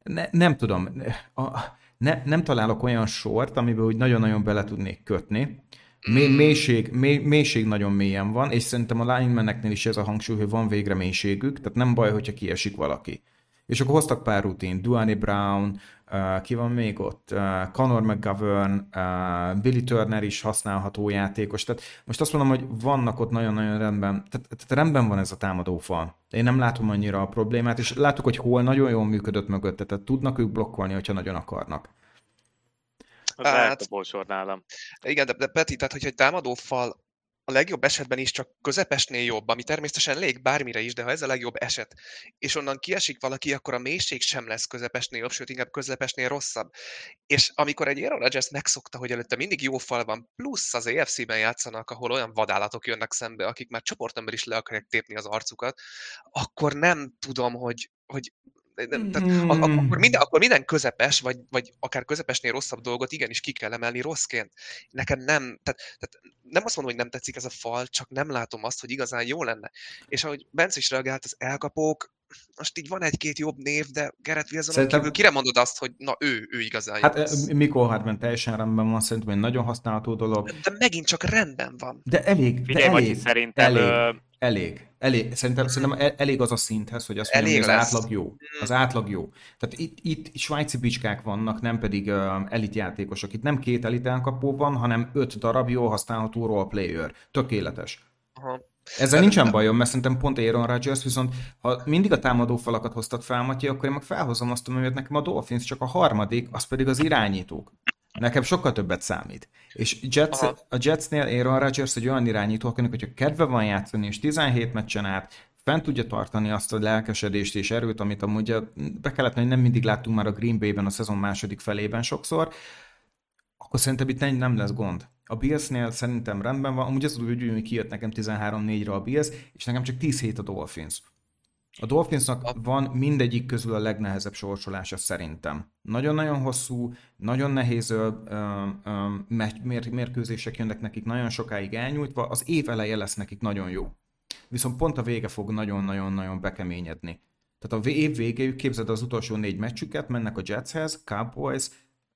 Ne, nem tudom, a, ne, nem találok olyan sort, amiben úgy nagyon-nagyon bele tudnék kötni. Mély, mélység, mély, mélység nagyon mélyen van, és szerintem a linemeneknél is ez a hangsúly, hogy van végre mélységük, tehát nem baj, hogyha kiesik valaki. És akkor hoztak pár rutin, Duane Brown, uh, ki van még ott, uh, Conor McGovern, uh, Billy Turner is használható játékos, tehát most azt mondom, hogy vannak ott nagyon-nagyon rendben, tehát, tehát rendben van ez a támadó fal. Én nem látom annyira a problémát, és látok, hogy hol nagyon jól működött mögötte, tehát tudnak ők blokkolni, hogyha nagyon akarnak. Az hát, a bolsor nálam. Igen, de, de Peti, tehát hogyha egy támadófal a legjobb esetben is csak közepesnél jobb, ami természetesen lég bármire is, de ha ez a legjobb eset, és onnan kiesik valaki, akkor a mélység sem lesz közepesnél jobb, sőt inkább közepesnél rosszabb. És amikor egy Aaron Rodgers megszokta, hogy előtte mindig jó fal van, plusz az AFC-ben játszanak, ahol olyan vadállatok jönnek szembe, akik már csoportember is le akarják tépni az arcukat, akkor nem tudom, hogy, hogy tehát hmm. akkor, minden, akkor minden közepes, vagy, vagy akár közepesnél rosszabb dolgot igenis ki kell emelni rosszként. Nekem nem, tehát, tehát nem azt mondom, hogy nem tetszik ez a fal, csak nem látom azt, hogy igazán jó lenne. És ahogy Bence is reagált, az elkapók, most így van egy-két jobb név, de Gerett Wilson szerintem... kívül kire mondod azt, hogy na ő, ő igazán Hát jó Mikko Hardman teljesen rendben van, szerintem egy nagyon használható dolog. De megint csak rendben van. De elég, Figyelj, de elég, szerintem, elég, elég, elég, szerintem, szerintem elég az a szinthez, hogy azt mondjam, hogy az lesz. átlag jó. Hmm. Az átlag jó. Tehát itt, itt svájci bicskák vannak, nem pedig uh, elitjátékosok. Itt nem két elit elkapó van, hanem öt darab jó használható role player. Tökéletes. Aha. Ezzel nincsen bajom, mert szerintem pont Aaron Rodgers, viszont ha mindig a támadó falakat hoztad fel, Matyi, akkor én meg felhozom azt, hogy nekem a Dolphins csak a harmadik, az pedig az irányítók. Nekem sokkal többet számít. És Jets, a Jetsnél Aaron Rodgers egy olyan irányító, akinek, hogyha kedve van játszani, és 17 meccsen át fent tudja tartani azt a lelkesedést és erőt, amit amúgy be kellett, hogy nem mindig láttunk már a Green Bay-ben a szezon második felében sokszor, akkor szerintem itt nem lesz gond. A Billsnél szerintem rendben van, amúgy az úgy, hogy kijött nekem 13-4-re a Bills, és nekem csak 10 hét a Dolphins. A Dolphinsnak van mindegyik közül a legnehezebb sorsolása szerintem. Nagyon-nagyon hosszú, nagyon nehéz ö, ö, mér, mérkőzések jönnek nekik nagyon sokáig elnyújtva, az év eleje lesz nekik nagyon jó. Viszont pont a vége fog nagyon-nagyon-nagyon bekeményedni. Tehát a év végéig képzeld az utolsó négy meccsüket, mennek a Jetshez, Cowboys,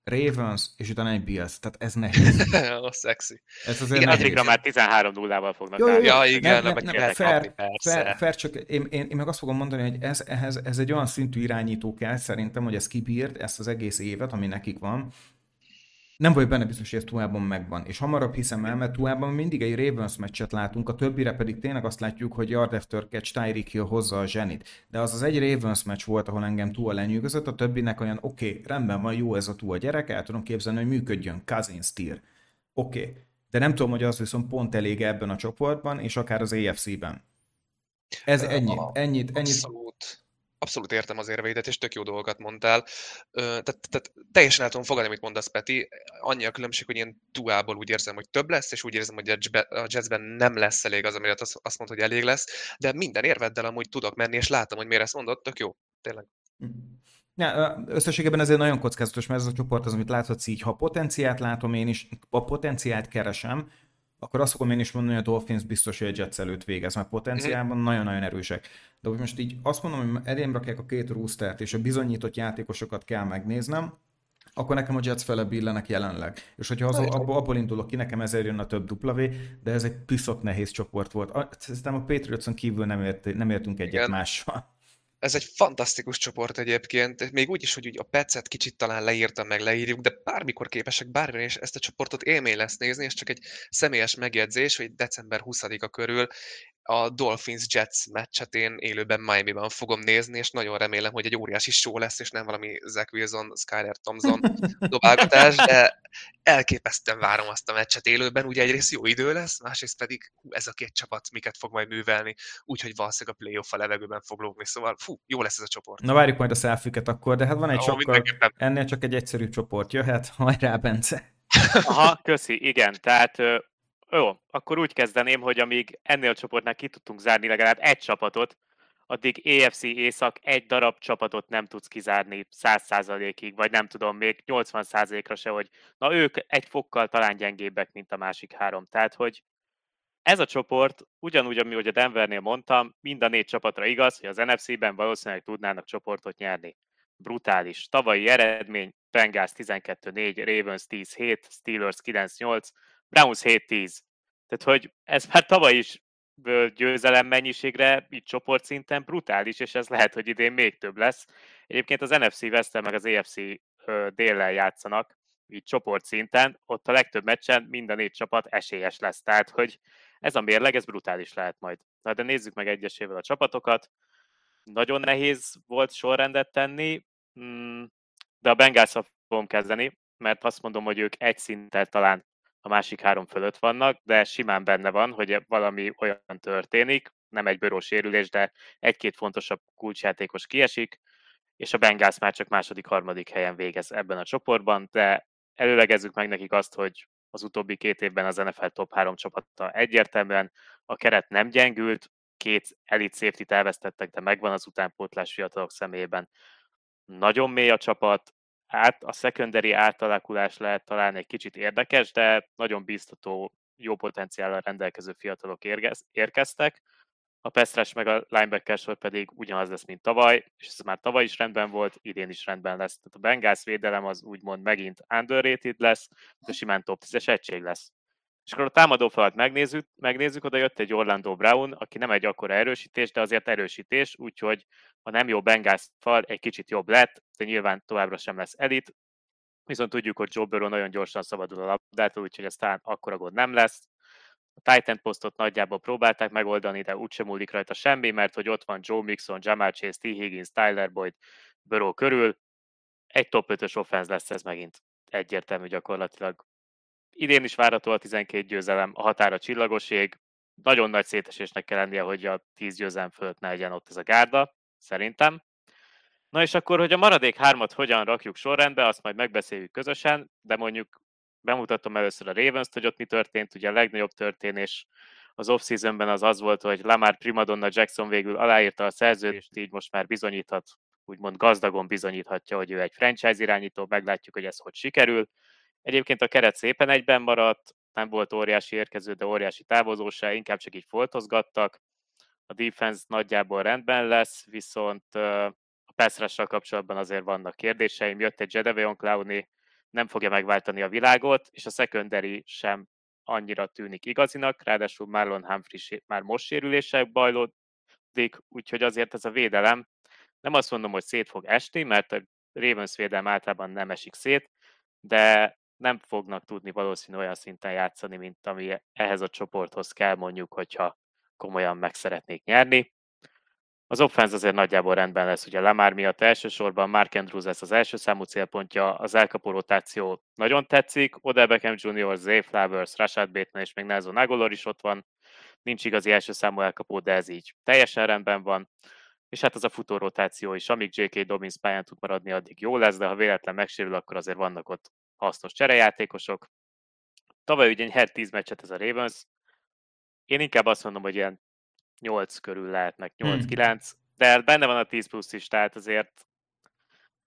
Ravens, és utána egy Bills. Tehát ez nehéz. [LAUGHS] a szexi. Ez azért igen, addigra már 13 0 val fognak jó, jó, Ja, igen, nem, nem, nem, nem fair, fair, fair, csak én, én, én, meg azt fogom mondani, hogy ez, ehhez, ez egy olyan szintű irányító kell szerintem, hogy ez kibírt ezt az egész évet, ami nekik van, nem vagy benne biztos, hogy ez Tuában megvan. És hamarabb hiszem el, mert Tuában mindig egy Ravens meccset látunk, a többire pedig tényleg azt látjuk, hogy Yard after catch Tyreek Hill hozza a zsenit. De az az egy Ravens meccs volt, ahol engem Tua lenyűgözött, a többinek olyan, oké, okay, rendben van, jó ez a Tua gyerek, el tudom képzelni, hogy működjön, Cousins tier. Oké. Okay. De nem tudom, hogy az viszont pont elég ebben a csoportban, és akár az AFC-ben. Ez ennyi, ennyit, ennyit. Abszolút értem az érveidet, és tök jó dolgokat mondtál. Tehát, tehát teljesen el tudom fogadni, amit mondasz, Peti. Annyi a különbség, hogy én tuából úgy érzem, hogy több lesz, és úgy érzem, hogy a jazzben nem lesz elég az, amire azt mondta, hogy elég lesz, de minden érveddel amúgy tudok menni, és látom, hogy miért ezt mondod, tök jó. Tényleg. Ja, összességében ezért nagyon kockázatos, mert ez a csoport az, amit láthatsz így, ha potenciált látom én is, a potenciált keresem, akkor azt fogom én is mondani, hogy a Dolphins biztos, hogy a Jets előtt végez, mert potenciálban mm-hmm. nagyon-nagyon erősek. De hogy most így azt mondom, hogy elém rakják a két roostert, és a bizonyított játékosokat kell megnéznem, akkor nekem a Jets fele billenek jelenleg. És hogyha az, abból, abból indulok ki, nekem ezért jön a több W, de ez egy piszok nehéz csoport volt. Szerintem a Patriotson kívül nem, ért, nem értünk egyet Igen. mással. Ez egy fantasztikus csoport egyébként, még úgy is, hogy úgy a pecet kicsit talán leírtam, meg leírjuk, de bármikor képesek bármilyen, és ezt a csoportot élmény lesz nézni, és csak egy személyes megjegyzés, hogy december 20-a körül a Dolphins-Jets meccset én élőben Miami-ban fogom nézni, és nagyon remélem, hogy egy óriási show lesz, és nem valami Zach Wilson, Skyler Thompson [LAUGHS] dobálgatás, de elképesztően várom azt a meccset élőben, ugye egyrészt jó idő lesz, másrészt pedig hú, ez a két csapat miket fog majd művelni, úgyhogy valószínűleg a playoff a levegőben fog lógni, szóval fú, jó lesz ez a csoport. Na várjuk majd a selfiket akkor, de hát van egy sokkal, ennél csak egy egyszerű csoport jöhet, [LAUGHS] hajrá Bence! Aha, köszi, igen, tehát jó, akkor úgy kezdeném, hogy amíg ennél a csoportnál ki tudtunk zárni legalább egy csapatot, addig EFC Észak egy darab csapatot nem tudsz kizárni 100%-ig, vagy nem tudom, még 80%-ra se, hogy na ők egy fokkal talán gyengébbek, mint a másik három. Tehát, hogy ez a csoport, ugyanúgy, ami hogy a Denvernél mondtam, mind a négy csapatra igaz, hogy az NFC-ben valószínűleg tudnának csoportot nyerni. Brutális. Tavalyi eredmény, Bengals 12-4, Ravens 10-7, Steelers 9-8, Browns 7-10. Tehát, hogy ez már tavaly is győzelem mennyiségre, így csoportszinten brutális, és ez lehet, hogy idén még több lesz. Egyébként az NFC West meg az AFC déllel játszanak, így csoportszinten, ott a legtöbb meccsen mind a négy csapat esélyes lesz. Tehát, hogy ez a mérleg, ez brutális lehet majd. Na, de nézzük meg egyesével a csapatokat. Nagyon nehéz volt sorrendet tenni, de a bengals fogom kezdeni, mert azt mondom, hogy ők egy szinten talán a másik három fölött vannak, de simán benne van, hogy valami olyan történik, nem egy bőró sérülés, de egy-két fontosabb kulcsjátékos kiesik, és a Bengals már csak második, harmadik helyen végez ebben a csoportban, de előlegezzük meg nekik azt, hogy az utóbbi két évben az NFL top 3 csapata egyértelműen a keret nem gyengült, két elit safety elvesztettek, de megvan az utánpótlás fiatalok személyében. Nagyon mély a csapat, át, a secondary átalakulás lehet talán egy kicsit érdekes, de nagyon biztató, jó potenciállal rendelkező fiatalok érkeztek. A Pestrás meg a linebacker pedig ugyanaz lesz, mint tavaly, és ez már tavaly is rendben volt, idén is rendben lesz. Tehát a Bengals védelem az úgymond megint underrated lesz, de simán top 10-es egység lesz. És akkor a támadó falat megnézzük, megnézzük, oda jött egy Orlando Brown, aki nem egy akkora erősítés, de azért erősítés, úgyhogy a nem jó Bengals fal egy kicsit jobb lett, de nyilván továbbra sem lesz elit. Viszont tudjuk, hogy Joe Burrow nagyon gyorsan szabadul a labdától, úgyhogy ez talán akkora gond nem lesz. A Titan posztot nagyjából próbálták megoldani, de úgysem múlik rajta semmi, mert hogy ott van Joe Mixon, Jamal Chase, T. Higgins, Tyler Boyd, Burrow körül. Egy top 5-ös offense lesz ez megint egyértelmű gyakorlatilag idén is várható a 12 győzelem, a határa csillagoség. Nagyon nagy szétesésnek kell lennie, hogy a 10 győzelem fölött ne legyen ott ez a gárda, szerintem. Na és akkor, hogy a maradék hármat hogyan rakjuk sorrendbe, azt majd megbeszéljük közösen, de mondjuk bemutatom először a ravens hogy ott mi történt. Ugye a legnagyobb történés az off-seasonben az az volt, hogy Lamar Primadonna Jackson végül aláírta a szerződést, így most már bizonyíthat, úgymond gazdagon bizonyíthatja, hogy ő egy franchise irányító, meglátjuk, hogy ez hogy sikerül. Egyébként a keret szépen egyben maradt, nem volt óriási érkező, de óriási távozó se, inkább csak így foltozgattak. A defense nagyjából rendben lesz, viszont a pass kapcsolatban azért vannak kérdéseim. Jött egy Jedeveon Clowney, nem fogja megváltani a világot, és a secondary sem annyira tűnik igazinak, ráadásul Marlon Humphrey már most sérüléssel bajlódik, úgyhogy azért ez a védelem, nem azt mondom, hogy szét fog esni, mert a Ravens védelem általában nem esik szét, de nem fognak tudni valószínű olyan szinten játszani, mint ami ehhez a csoporthoz kell mondjuk, hogyha komolyan meg szeretnék nyerni. Az offense azért nagyjából rendben lesz, ugye Lamar miatt elsősorban Mark Andrews lesz az első számú célpontja, az elkapó rotáció nagyon tetszik, Odell Beckham Jr., Zay Flowers, Rashad Bateman és még Nelson Aguilar is ott van, nincs igazi első számú elkapó, de ez így teljesen rendben van. És hát az a futó rotáció is, amíg J.K. Dobbins pályán tud maradni, addig jó lesz, de ha véletlen megsérül, akkor azért vannak ott hasznos cserejátékosok. Tavaly ugye egy 10 meccset ez a Ravens. Én inkább azt mondom, hogy ilyen 8 körül lehetnek, 8-9, hmm. de benne van a 10 plusz is, tehát azért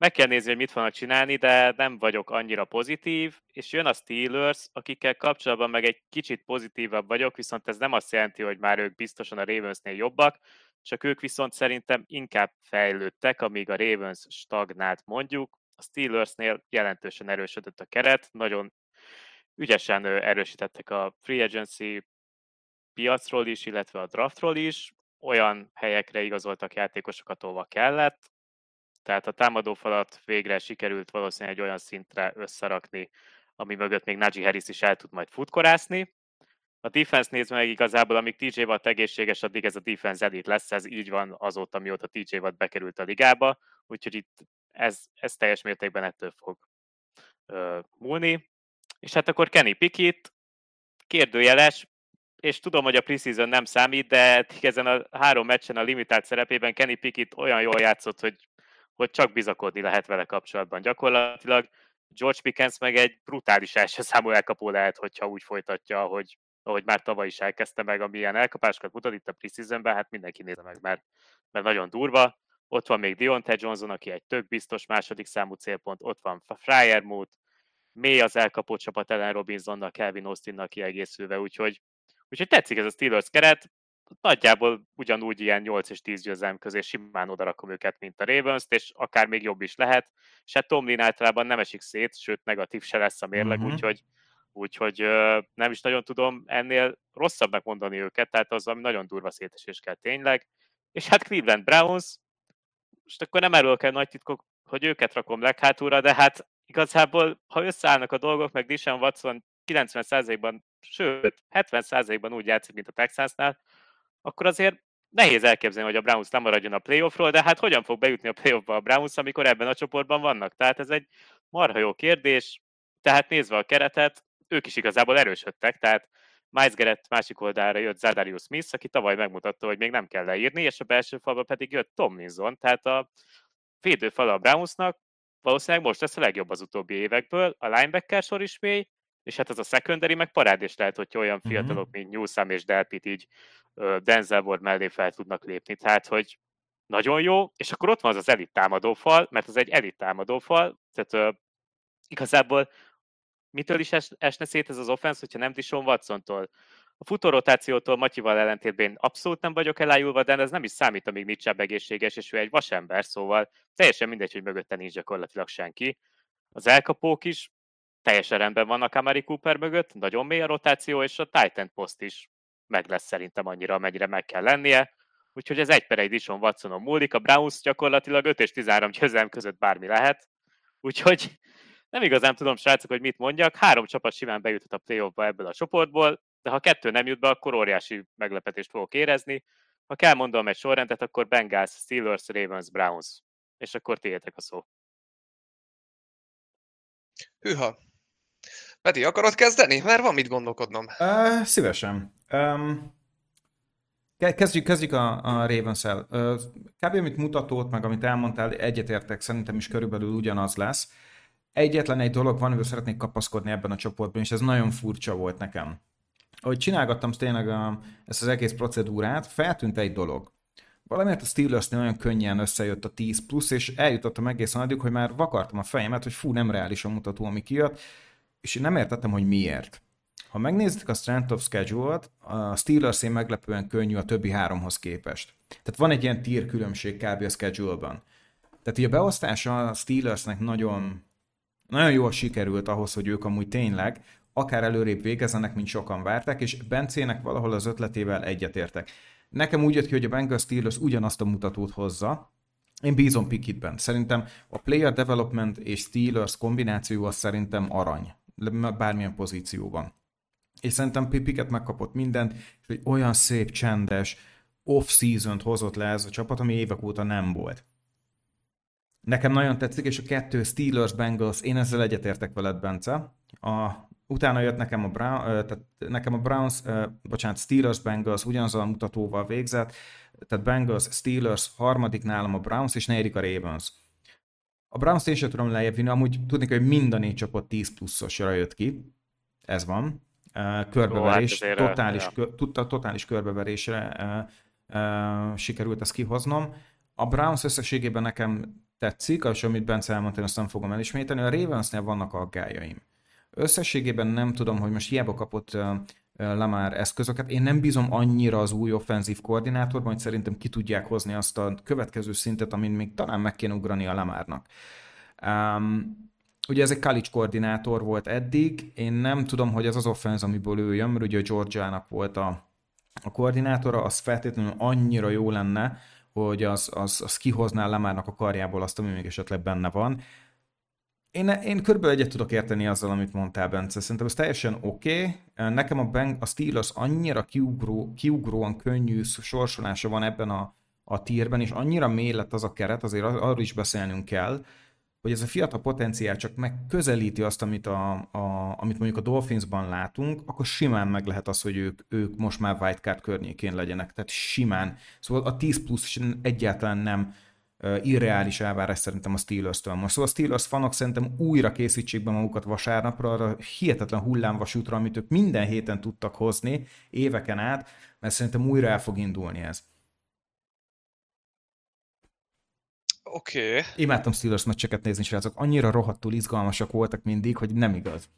meg kell nézni, hogy mit fognak csinálni, de nem vagyok annyira pozitív, és jön a Steelers, akikkel kapcsolatban meg egy kicsit pozitívabb vagyok, viszont ez nem azt jelenti, hogy már ők biztosan a Ravensnél jobbak, csak ők viszont szerintem inkább fejlődtek, amíg a Ravens stagnált mondjuk, a Steelersnél jelentősen erősödött a keret, nagyon ügyesen erősítettek a free agency piacról is, illetve a draftról is, olyan helyekre igazoltak játékosokat, ahova kellett, tehát a támadófalat végre sikerült valószínűleg egy olyan szintre összerakni, ami mögött még Najee Harris is el tud majd futkorászni, a defense nézve meg igazából, amíg TJ Watt egészséges, addig ez a defense elit lesz, ez így van azóta, mióta TJ Watt bekerült a ligába, úgyhogy itt ez, ez teljes mértékben ettől fog ö, múlni. És hát akkor Kenny Pickett, kérdőjeles, és tudom, hogy a preseason nem számít, de ezen a három meccsen a limitált szerepében Kenny Pickett olyan jól játszott, hogy, hogy csak bizakodni lehet vele kapcsolatban. Gyakorlatilag George Pickens meg egy brutális első számú elkapó lehet, hogyha úgy folytatja, ahogy, ahogy már tavaly is elkezdte meg, amilyen elkapásokat mutat itt a preseasonben, hát mindenki nézze meg, mert, mert nagyon durva. Ott van még Deontay Johnson, aki egy tök biztos második számú célpont, ott van Fryermuth, mély az elkapó csapat ellen Robinsonnal, Kelvin Austinnal kiegészülve, úgyhogy, úgyhogy tetszik ez a Steelers keret, nagyjából ugyanúgy ilyen 8 és 10 győzelem közé simán odarakom őket, mint a ravens és akár még jobb is lehet. Se Tomlin általában nem esik szét, sőt negatív se lesz a mérleg, uh-huh. úgyhogy, úgyhogy nem is nagyon tudom ennél rosszabbnak mondani őket, tehát az, ami nagyon durva szétesés kell tényleg. És hát Cleveland Browns, most akkor nem erről kell nagy titkok, hogy őket rakom leghátulra, de hát igazából, ha összeállnak a dolgok, meg Dishon Watson 90%-ban, sőt, 70%-ban úgy játszik, mint a Texansnál, akkor azért nehéz elképzelni, hogy a Browns nem maradjon a playoffról, de hát hogyan fog bejutni a playoffba a Browns, amikor ebben a csoportban vannak? Tehát ez egy marha jó kérdés, tehát nézve a keretet, ők is igazából erősödtek, tehát Miles Garrett másik oldalra jött Zadarius Smith, aki tavaly megmutatta, hogy még nem kell leírni, és a belső falba pedig jött Tomlinson, tehát a védőfal a Brownsnak valószínűleg most lesz a legjobb az utóbbi évekből, a linebacker sor is mély, és hát az a secondary meg parádés lehet, hogy olyan mhm. fiatalok, mint Newsom és Delpit így Denzel Ward mellé fel tudnak lépni. Tehát, hogy nagyon jó, és akkor ott van az az elit támadófal, mert az egy elit támadófal, tehát uh, igazából mitől is es, esne szét ez az offense, hogyha nem Dishon Watson-tól? A futórotációtól Matyival ellentétben abszolút nem vagyok elájulva, de ez nem is számít, amíg nincs egészséges, és ő egy vasember, szóval teljesen mindegy, hogy mögötte nincs gyakorlatilag senki. Az elkapók is teljesen rendben vannak Amari Cooper mögött, nagyon mély a rotáció, és a Titan post is meg lesz szerintem annyira, amennyire meg kell lennie. Úgyhogy ez egy per egy Dishon Watsonon múlik, a Browns gyakorlatilag 5 és 13 győzelem között bármi lehet. Úgyhogy nem igazán tudom, srácok, hogy mit mondjak. Három csapat simán bejutott a playoffba ebből a csoportból, de ha kettő nem jut be, akkor óriási meglepetést fogok érezni. Ha kell mondom egy sorrendet, akkor Bengals, Steelers, Ravens, Browns. És akkor tiétek a szó. Hűha, Peti, akarod kezdeni? Mert van mit gondolkodnom. Uh, szívesen. Um, kezdjük, kezdjük a, a Ravens-el. Uh, kb. amit mutatót, meg amit elmondtál, egyetértek, szerintem is körülbelül ugyanaz lesz. Egyetlen egy dolog van, amivel szeretnék kapaszkodni ebben a csoportban, és ez nagyon furcsa volt nekem. Ahogy csinálgattam tényleg a, ezt az egész procedúrát, feltűnt egy dolog. Valamiért a steelers nagyon könnyen összejött a 10 plusz, és eljutottam egészen addig, hogy már vakartam a fejemet, hogy fú, nem reális a mutató, ami kijött, és én nem értettem, hogy miért. Ha megnézitek a Strength of Schedule-t, a steelers meglepően könnyű a többi háromhoz képest. Tehát van egy ilyen tier különbség kb. a schedule-ban. Tehát így a beosztása a Steelersnek nagyon, nagyon jól sikerült ahhoz, hogy ők amúgy tényleg akár előrébb végezzenek, mint sokan várták, és Bencének valahol az ötletével egyetértek. Nekem úgy jött ki, hogy a Bengals Steelers ugyanazt a mutatót hozza, én bízom Pickettben. Szerintem a player development és Steelers kombináció az szerintem arany bármilyen pozícióban. És szerintem Pipiket megkapott mindent, és egy olyan szép, csendes off-season hozott le ez a csapat, ami évek óta nem volt. Nekem nagyon tetszik, és a kettő Steelers, Bengals, én ezzel egyetértek veled, Bence. A, utána jött nekem a, Brown, tehát nekem a Browns, bocsánat, Steelers, Bengals ugyanaz a mutatóval végzett, tehát Bengals, Steelers, harmadik nálam a Browns, és negyedik a Ravens. A Browns én sem tudom lejjebb vinni, amúgy tudni hogy mind a négy csapat 10 pluszosra jött ki. Ez van. Körbeverés, Ó, hát totális, ja. kö, totális körbeverésre sikerült ezt kihoznom. A Browns összességében nekem tetszik, és amit Bence elmondta, azt nem fogom elismételni. A Ravensnél vannak aggájaim. Összességében nem tudom, hogy most hiába kapott Lamar eszközöket. Én nem bízom annyira az új offenzív koordinátorban, hogy szerintem ki tudják hozni azt a következő szintet, amin még talán meg kéne ugrani a Lamárnak. Um, ugye ez egy college koordinátor volt eddig, én nem tudom, hogy ez az offenz, amiből ő jön, mert ugye a Georgiának volt a, a koordinátora, az feltétlenül annyira jó lenne, hogy az, az, az kihozná Lamárnak a karjából azt, ami még esetleg benne van. én, én körülbelül egyet tudok érteni azzal, amit mondtál, Bence. Szerintem ez teljesen oké. Okay. Nekem a, Bang, a Steelers annyira kiugró, kiugróan könnyű sorsolása van ebben a, a tírben, és annyira mély lett az a keret, azért arról is beszélnünk kell, hogy ez a fiatal potenciál csak megközelíti azt, amit, a, a, amit mondjuk a Dolphinsban látunk, akkor simán meg lehet az, hogy ők, ők most már wildcard környékén legyenek. Tehát simán. Szóval a 10 plusz egyáltalán nem irreális elvárás szerintem a Steelers-től most. Szóval a Steelers fanok szerintem újra készítsék be magukat vasárnapra, arra hihetetlen hullámvasútra, amit ők minden héten tudtak hozni éveken át, mert szerintem újra el fog indulni ez. Oké. Okay. Imádtam Steelers meccseket nézni, srácok. Annyira rohadtul izgalmasak voltak mindig, hogy nem igaz.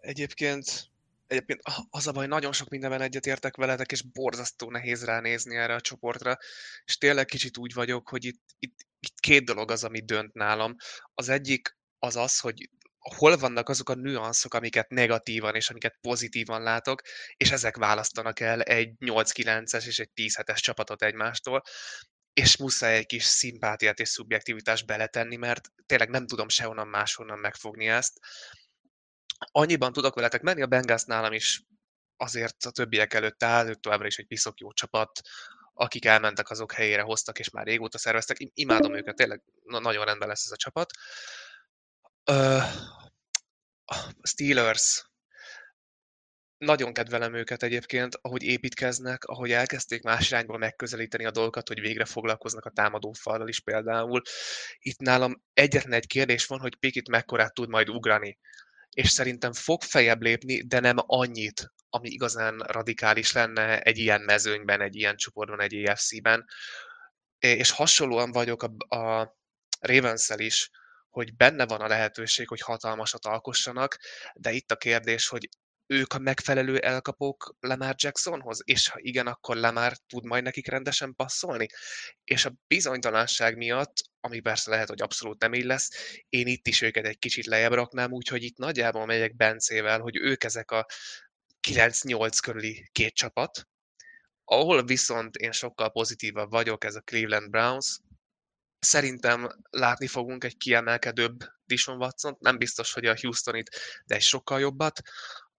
Egyébként Egyébként az a baj, nagyon sok mindenben egyetértek veletek, és borzasztó nehéz ránézni erre a csoportra, és tényleg kicsit úgy vagyok, hogy itt, itt, itt két dolog az, ami dönt nálam. Az egyik az az, hogy hol vannak azok a nüanszok, amiket negatívan és amiket pozitívan látok, és ezek választanak el egy 8-9-es és egy 10-7-es csapatot egymástól, és muszáj egy kis szimpátiát és szubjektivitást beletenni, mert tényleg nem tudom sehonnan máshonnan megfogni ezt annyiban tudok veletek menni, a Bengals nálam is azért a többiek előtt áll, ők továbbra is egy piszok jó csapat, akik elmentek, azok helyére hoztak, és már régóta szerveztek. Imádom őket, tényleg nagyon rendben lesz ez a csapat. Uh, Steelers. Nagyon kedvelem őket egyébként, ahogy építkeznek, ahogy elkezdték más irányból megközelíteni a dolgokat, hogy végre foglalkoznak a támadó fallal is például. Itt nálam egyetlen egy kérdés van, hogy Pikit mekkorát tud majd ugrani és szerintem fog fejebb lépni, de nem annyit, ami igazán radikális lenne egy ilyen mezőnyben, egy ilyen csoportban, egy EFC-ben. És hasonlóan vagyok a, a ravens is, hogy benne van a lehetőség, hogy hatalmasat alkossanak, de itt a kérdés, hogy ők a megfelelő elkapók Lamar Jacksonhoz? És ha igen, akkor Lamar tud majd nekik rendesen passzolni? És a bizonytalanság miatt, ami persze lehet, hogy abszolút nem így lesz, én itt is őket egy kicsit lejjebb raknám, úgyhogy itt nagyjából megyek Bencével, hogy ők ezek a 9-8 körüli két csapat, ahol viszont én sokkal pozitívabb vagyok, ez a Cleveland Browns, Szerintem látni fogunk egy kiemelkedőbb Dishon watson nem biztos, hogy a Houstonit, de egy sokkal jobbat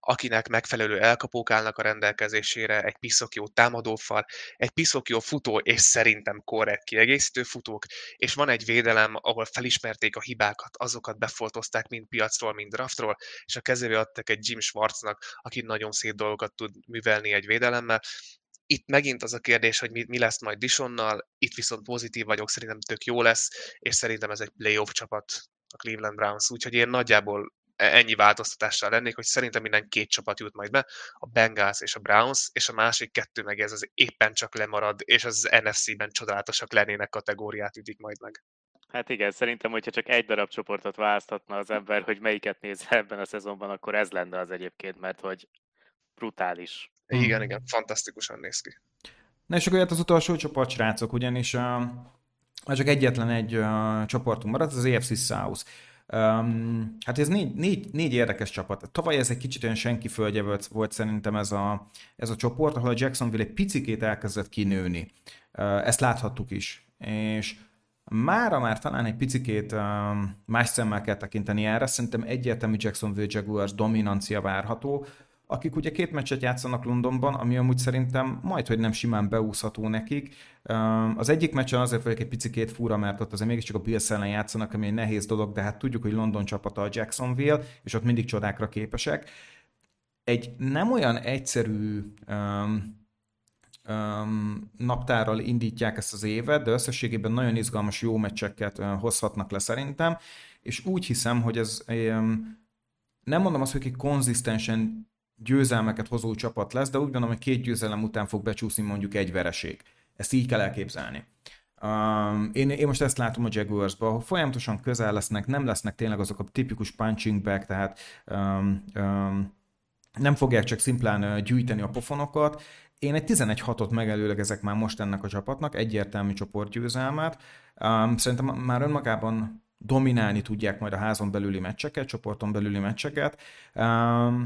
akinek megfelelő elkapók állnak a rendelkezésére, egy piszok jó támadófal, egy piszok jó futó, és szerintem korrekt kiegészítő futók, és van egy védelem, ahol felismerték a hibákat, azokat befoltozták mind piacról, mind draftról, és a kezébe adtak egy Jim Schwarznak, aki nagyon szép dolgokat tud művelni egy védelemmel, itt megint az a kérdés, hogy mi, mi lesz majd Dishonnal, itt viszont pozitív vagyok, szerintem tök jó lesz, és szerintem ez egy playoff csapat a Cleveland Browns, úgyhogy én nagyjából ennyi változtatással lennék, hogy szerintem minden két csapat jut majd be, a Bengals és a Browns, és a másik kettő meg ez az éppen csak lemarad, és az NFC-ben csodálatosak lennének kategóriát ütik majd meg. Hát igen, szerintem, hogyha csak egy darab csoportot választhatna az ember, hogy melyiket néz ebben a szezonban, akkor ez lenne az egyébként, mert hogy brutális. Igen, hmm. igen, fantasztikusan néz ki. Na és akkor jött az utolsó csoport, srácok, ugyanis uh, csak egyetlen egy uh, csoportunk maradt, az AFC South. Um, hát ez négy, négy, négy érdekes csapat. Tavaly ez egy kicsit olyan senki földje volt, volt szerintem ez a, ez a csoport, ahol a Jacksonville egy picikét elkezdett kinőni. Uh, ezt láthattuk is. És mára már talán egy picikét um, más szemmel kell tekinteni erre, szerintem egyértelmű Jacksonville Jaguars dominancia várható, akik ugye két meccset játszanak Londonban, ami amúgy szerintem majd, hogy nem simán beúszható nekik. Az egyik meccsen azért vagyok egy picit fura, mert ott azért mégiscsak a Bills ellen játszanak, ami egy nehéz dolog, de hát tudjuk, hogy London csapata a Jacksonville, és ott mindig csodákra képesek. Egy nem olyan egyszerű um, um, naptárral indítják ezt az évet, de összességében nagyon izgalmas, jó meccseket uh, hozhatnak le szerintem, és úgy hiszem, hogy ez um, nem mondom azt, hogy ki konzisztensen győzelmeket hozó csapat lesz, de úgy gondolom, hogy két győzelem után fog becsúszni mondjuk egy vereség. Ezt így kell elképzelni. Um, én, én most ezt látom a Jaguarsban, hogy folyamatosan közel lesznek, nem lesznek tényleg azok a tipikus punching back, tehát um, um, nem fogják csak szimplán uh, gyűjteni a pofonokat. Én egy 11-6-ot megelőlegezek már most ennek a csapatnak, egyértelmű csoportgyőzelmet. Um, szerintem már önmagában dominálni tudják majd a házon belüli meccseket, csoporton belüli meccseket.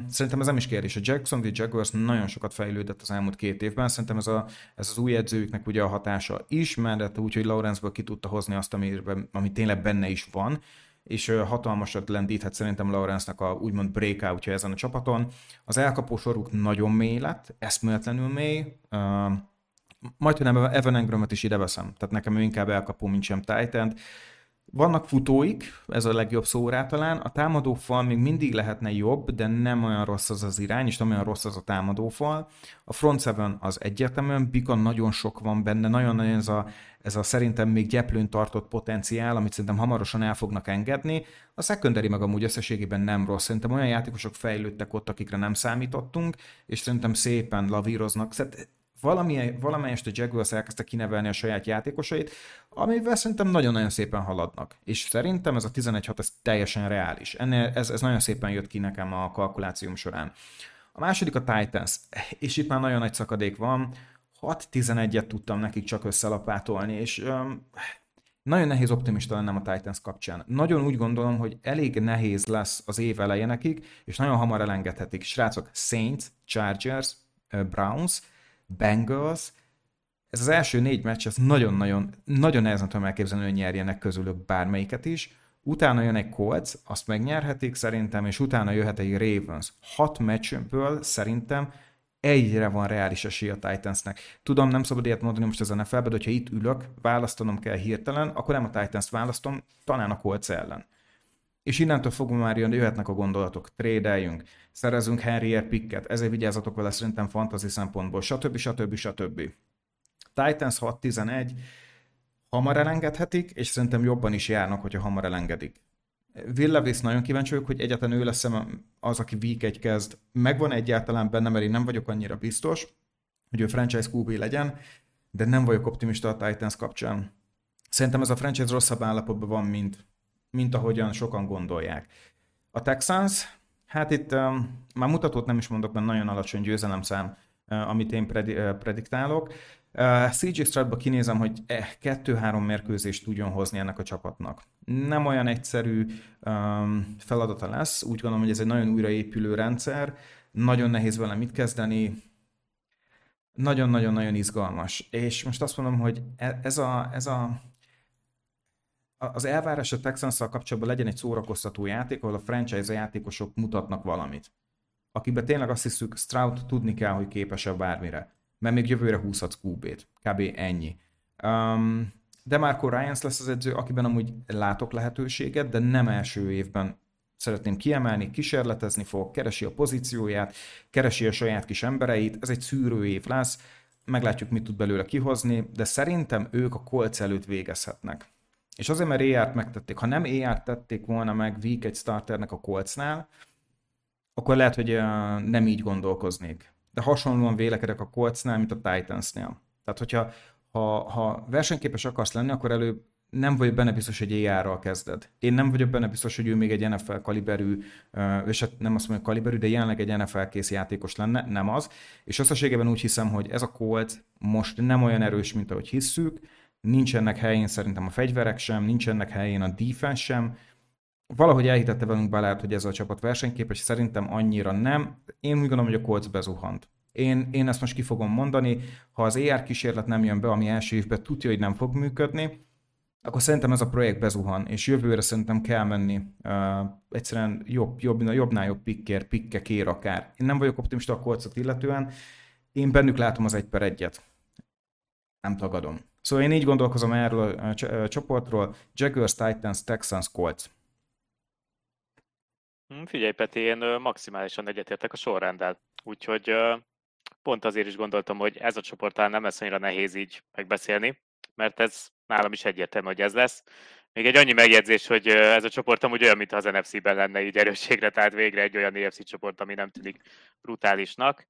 Szerintem ez nem is kérdés. A Jacksonville Jaguars nagyon sokat fejlődött az elmúlt két évben. Szerintem ez, a, ez az új edzőjüknek ugye a hatása is, mert úgy, hogy Lawrenceből ki tudta hozni azt, amiben, ami tényleg benne is van. és hatalmasat lendíthet szerintem Lawrence-nak a úgymond breakoutja ezen a csapaton. Az elkapó soruk nagyon mély lett, eszméletlenül mély, majd, hogy nem Evan Engramet is ide veszem, tehát nekem ő inkább elkapó, mint sem titan vannak futóik, ez a legjobb szó rá talán. A támadófal még mindig lehetne jobb, de nem olyan rossz az az irány, és nem olyan rossz az a támadófal. A front seven az egyértelműen, Bika nagyon sok van benne, nagyon-nagyon ez a, ez a szerintem még gyeplőn tartott potenciál, amit szerintem hamarosan el fognak engedni. A secondary meg amúgy összességében nem rossz. Szerintem olyan játékosok fejlődtek ott, akikre nem számítottunk, és szerintem szépen lavíroznak. Szerintem valami, valamelyest a Jaguars elkezdte kinevelni a saját játékosait, amivel szerintem nagyon-nagyon szépen haladnak. És szerintem ez a 11-6 ez teljesen reális. Ennél, ez, ez nagyon szépen jött ki nekem a kalkulációm során. A második a Titans, és itt már nagyon nagy szakadék van, 6-11-et tudtam nekik csak összelapátolni, és um, nagyon nehéz optimista lennem a Titans kapcsán. Nagyon úgy gondolom, hogy elég nehéz lesz az év eleje nekik, és nagyon hamar elengedhetik. Srácok, Saints, Chargers, Browns, Bengals, ez az első négy meccs, ez nagyon-nagyon, nagyon nehezen tudom elképzelni, hogy nyerjenek közülük bármelyiket is. Utána jön egy Colts, azt megnyerhetik szerintem, és utána jöhet egy Ravens. Hat meccsből szerintem egyre van reális esély a Titansnek. Tudom, nem szabad ilyet mondani most az NFL-be, de hogyha itt ülök, választanom kell hirtelen, akkor nem a Titans választom, talán a Colts ellen. És innentől fogva már jön, jöhetnek a gondolatok, trédeljünk, szerezünk Henrier picket, ezért vigyázzatok vele szerintem fantasy szempontból, stb. stb. stb. Titans 6-11, hamar elengedhetik, és szerintem jobban is járnak, hogyha hamar elengedik. Will nagyon kíváncsi vagyok, hogy egyáltalán ő lesz az, aki week egy kezd. Megvan egyáltalán benne, mert én nem vagyok annyira biztos, hogy ő franchise QB legyen, de nem vagyok optimista a Titans kapcsán. Szerintem ez a franchise rosszabb állapotban van, mint, mint ahogyan sokan gondolják. A Texans, hát itt um, már mutatót nem is mondok, mert nagyon alacsony győzelemszám, uh, amit én predi- uh, prediktálok. Uh, CJ Stroudba kinézem, hogy eh, kettő-három mérkőzést tudjon hozni ennek a csapatnak. Nem olyan egyszerű um, feladata lesz, úgy gondolom, hogy ez egy nagyon újraépülő rendszer, nagyon nehéz vele mit kezdeni, nagyon-nagyon-nagyon izgalmas. És most azt mondom, hogy e, ez a, ez a az elvárás a texans kapcsolatban legyen egy szórakoztató játék, ahol a franchise játékosok mutatnak valamit. Akiben tényleg azt hiszük, Stroud tudni kell, hogy képes-e bármire mert még jövőre húzhatsz QB-t. Kb. ennyi. Um, de Marco Ryans lesz az edző, akiben amúgy látok lehetőséget, de nem első évben szeretném kiemelni, kísérletezni fog, keresi a pozícióját, keresi a saját kis embereit, ez egy szűrő év lesz, meglátjuk, mit tud belőle kihozni, de szerintem ők a kolc előtt végezhetnek. És azért, mert ER-t megtették. Ha nem ER-t tették volna meg week egy starternek a kolcnál, akkor lehet, hogy nem így gondolkoznék de hasonlóan vélekedek a Coltsnál, mint a Titansnél. Tehát, hogyha ha, ha versenyképes akarsz lenni, akkor előbb nem vagyok benne biztos, hogy AI-ral kezded. Én nem vagyok benne biztos, hogy ő még egy NFL kaliberű, és hát nem azt mondom, kaliberű, de jelenleg egy NFL kész játékos lenne, nem az. És összességében úgy hiszem, hogy ez a Colt most nem olyan erős, mint ahogy hisszük, nincsenek helyén szerintem a fegyverek sem, nincsenek helyén a defense sem, valahogy elhitette velünk Balázs, hogy ez a csapat versenyképes, szerintem annyira nem. Én úgy gondolom, hogy a Colts bezuhant. Én, én ezt most ki fogom mondani, ha az ER kísérlet nem jön be, ami első évben tudja, hogy nem fog működni, akkor szerintem ez a projekt bezuhan, és jövőre szerintem kell menni uh, egyszerűen jobb, jobb, jobbnál jobb pikker, pikke kér akár. Én nem vagyok optimista a kolcot illetően, én bennük látom az egy per egyet. Nem tagadom. Szóval én így gondolkozom erről a csoportról, Jaguars, Titans, Texans, Colts. Hm, figyelj, Peti, én maximálisan egyetértek a sorrenddel. Úgyhogy pont azért is gondoltam, hogy ez a csoport nem lesz annyira nehéz így megbeszélni, mert ez nálam is egyértelmű, hogy ez lesz. Még egy annyi megjegyzés, hogy ez a csoport amúgy olyan, mintha az NFC-ben lenne így erősségre, tehát végre egy olyan EFC csoport, ami nem tűnik brutálisnak.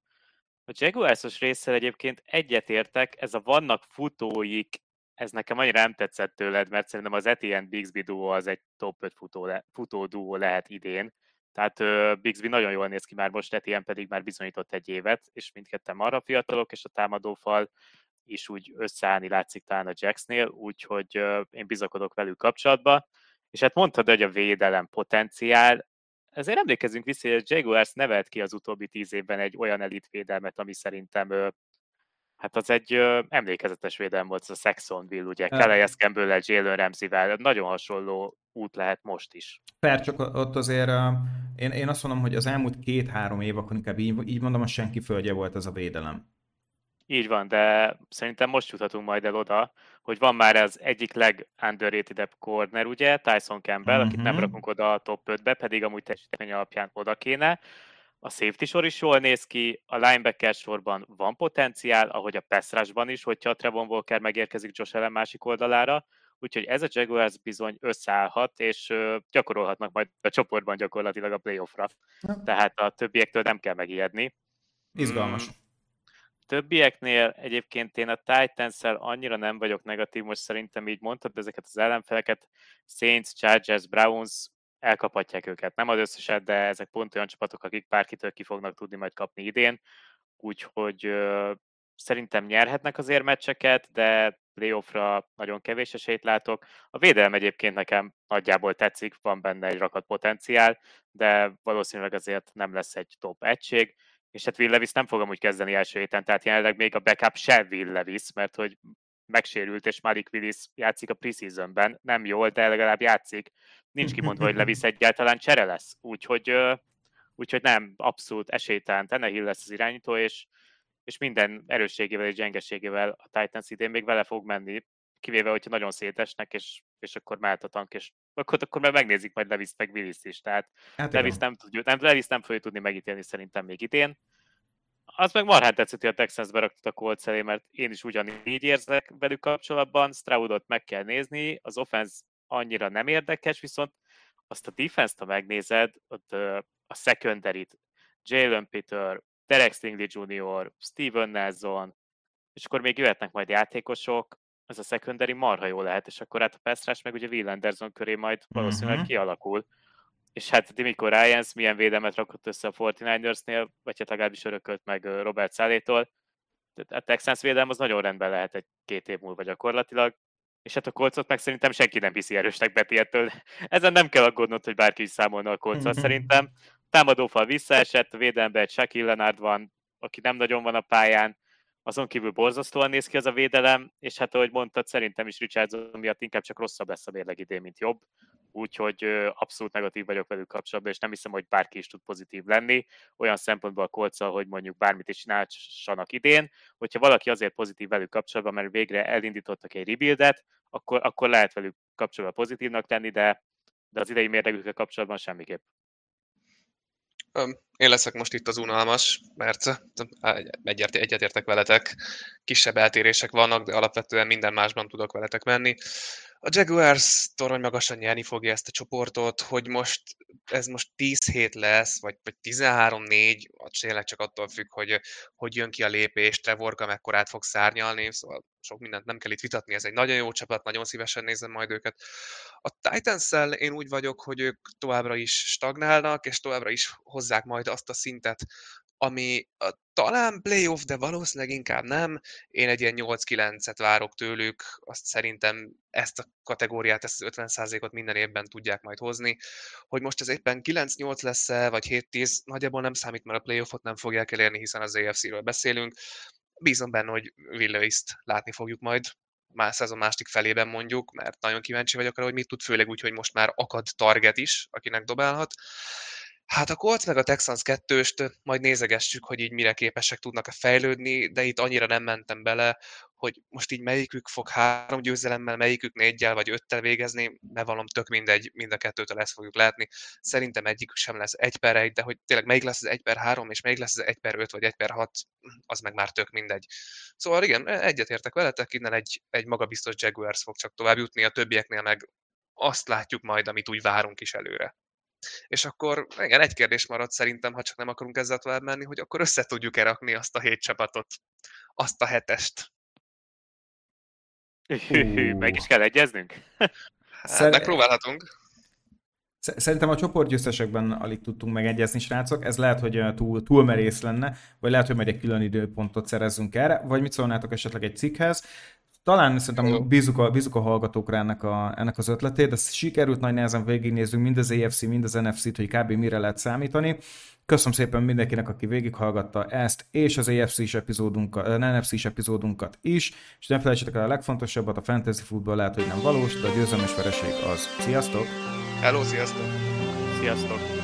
A Jaguars-os résszel egyébként egyetértek, ez a vannak futóik, ez nekem annyira nem tetszett tőled, mert szerintem az Etienne Bixby duo az egy top 5 futó, le, futó duo lehet idén. Tehát uh, Bixby nagyon jól néz ki már most, Etienne pedig már bizonyított egy évet, és mindketten arra fiatalok, és a támadófal is úgy összeállni látszik talán a Jacksnél, úgyhogy én bizakodok velük kapcsolatba. És hát mondtad, hogy a védelem potenciál, ezért emlékezünk vissza, hogy a Jaguars nevelt ki az utóbbi tíz évben egy olyan elitvédelmet, ami szerintem Hát az egy ö, emlékezetes védelem volt, az a Saxonville, ugye, Calais Campbell-el, Jalen Ramsey-vel, nagyon hasonló út lehet most is. Per, csak ott azért én, én azt mondom, hogy az elmúlt két-három év, akkor inkább így, így mondom, a senki földje volt ez a védelem. Így van, de szerintem most juthatunk majd el oda, hogy van már az egyik leg-underrated corner, ugye, Tyson Campbell, uh-huh. akit nem mhm. rakunk oda a top 5-be, pedig amúgy teljesítmény alapján oda kéne. A safety sor is jól néz ki, a linebacker sorban van potenciál, ahogy a pass rushban is, hogyha a Trevon Walker megérkezik Josh Allen másik oldalára, úgyhogy ez a Jaguars bizony összeállhat, és gyakorolhatnak majd a csoportban gyakorlatilag a playoffra. Tehát a többiektől nem kell megijedni. Izgalmas. Hmm többieknél egyébként én a titans annyira nem vagyok negatív, most szerintem így mondtad, ezeket az ellenfeleket, Saints, Chargers, Browns, elkaphatják őket. Nem az összeset, de ezek pont olyan csapatok, akik bárkitől ki fognak tudni majd kapni idén, úgyhogy ö, szerintem nyerhetnek az érmeccseket, de playoffra nagyon kevés esélyt látok. A védelem egyébként nekem nagyjából tetszik, van benne egy rakat potenciál, de valószínűleg azért nem lesz egy top egység és hát Will Levis nem fogom úgy kezdeni első héten, tehát jelenleg még a backup se Will Levis, mert hogy megsérült, és Malik Willis játszik a preseasonben, nem jól, de legalább játszik. Nincs kimondva, hogy Levis [LAUGHS] egyáltalán csere lesz, úgyhogy, úgyhogy nem, abszolút esélytelen. Tenehill lesz az irányító, és, és minden erősségével és gyengeségével a Titans idén még vele fog menni, kivéve, hogyha nagyon szétesnek, és, és akkor mehet a tank, és akkor, akkor már megnézik majd Levis meg Willis is. Tehát hát Levis nem, tudja, nem, Levis nem fogja tudni megítélni szerintem még idén. Az meg marhán tetszett, hogy a Texans beraktott a Colts elé, mert én is ugyanígy érzek velük kapcsolatban. Stroudot meg kell nézni, az offense annyira nem érdekes, viszont azt a defense-t, ha megnézed, ott a secondary-t, Jalen Peter, Derek Stingley Jr., Steven Nelson, és akkor még jöhetnek majd játékosok, ez a secondary marha jó lehet, és akkor hát a pass meg ugye Will Anderson köré majd valószínűleg uh-huh. kialakul. És hát Dimiko Ryans milyen védelmet rakott össze a 49ersnél, vagy hát legalábbis örökölt meg Robert Szálétól. A Texans védelem az nagyon rendben lehet egy két év múlva gyakorlatilag. És hát a kolcot meg szerintem senki nem hiszi erősnek Betiettől. [LAUGHS] Ezen nem kell aggódnod, hogy bárki is számolna a kolcot uh-huh. szerintem. Támadófal visszaesett, a védelemben egy Shaquille Leonard van, aki nem nagyon van a pályán, azon kívül borzasztóan néz ki az a védelem, és hát ahogy mondtad, szerintem is Richardson miatt inkább csak rosszabb lesz a mérleg idén, mint jobb, úgyhogy abszolút negatív vagyok velük kapcsolatban, és nem hiszem, hogy bárki is tud pozitív lenni, olyan szempontból a kolccal, hogy mondjuk bármit is csinálsanak idén, hogyha valaki azért pozitív velük kapcsolatban, mert végre elindítottak egy rebuildet, akkor, akkor lehet velük kapcsolatban pozitívnak tenni, de, de az idei mérlegükkel kapcsolatban semmiképp. Én leszek most itt az unalmas, mert egyet, egyetértek veletek. Kisebb eltérések vannak, de alapvetően minden másban tudok veletek menni. A Jaguars torony magasan nyerni fogja ezt a csoportot, hogy most ez most 10 hét lesz, vagy, vagy 13-4, tényleg csak attól függ, hogy, hogy jön ki a lépés, Trevorka mekkorát fog szárnyalni, szóval sok mindent nem kell itt vitatni, ez egy nagyon jó csapat, nagyon szívesen nézem majd őket. A titans én úgy vagyok, hogy ők továbbra is stagnálnak, és továbbra is hozzák majd azt a szintet, ami a, talán playoff, de valószínűleg inkább nem. Én egy ilyen 8-9-et várok tőlük, azt szerintem ezt a kategóriát, ezt az 50%-ot minden évben tudják majd hozni. Hogy most ez éppen 9-8 lesz-e, vagy 7-10, nagyjából nem számít, mert a playoffot nem fogják elérni, hiszen az AFC-ről beszélünk. Bízom benne, hogy Willow-t látni fogjuk majd már szezon másik felében mondjuk, mert nagyon kíváncsi vagyok arra, hogy mit tud, főleg úgy, hogy most már akad target is, akinek dobálhat. Hát a Colts meg a Texans kettőst majd nézegessük, hogy így mire képesek tudnak-e fejlődni, de itt annyira nem mentem bele, hogy most így melyikük fog három győzelemmel, melyikük négyel vagy öttel végezni, ne valom tök mindegy, mind a kettőtől ezt fogjuk látni. Szerintem egyikük sem lesz egy per egy, de hogy tényleg melyik lesz az egy per három, és melyik lesz az egy per öt vagy egy per hat, az meg már tök mindegy. Szóval igen, egyetértek veletek, innen egy, egy magabiztos Jaguars fog csak tovább jutni, a többieknél meg azt látjuk majd, amit úgy várunk is előre. És akkor igen, egy kérdés maradt szerintem, ha csak nem akarunk ezzel tovább menni, hogy akkor össze tudjuk-e rakni azt a hét csapatot, azt a hetest. Hű, meg is kell egyeznünk? Hát, Szer- megpróbálhatunk. Szerintem a csoportgyőztesekben alig tudtunk megegyezni, srácok. Ez lehet, hogy túl, túl merész lenne, vagy lehet, hogy majd egy külön időpontot szerezzünk erre, vagy mit szólnátok esetleg egy cikkhez. Talán szerintem bízunk a, bízuk a hallgatókra ennek, a, ennek az ötletét, de sikerült nagy nehezen végignézzünk mind az EFC, mind az NFC-t, hogy kb. mire lehet számítani. Köszönöm szépen mindenkinek, aki végighallgatta ezt, és az EFC-s epizódunkat, NFC-s epizódunkat is, és ne felejtsétek el a legfontosabbat, a fantasy futball lehet, hogy nem valós, de a győzelmes vereség az. Sziasztok! Hello, sziasztok! Sziasztok!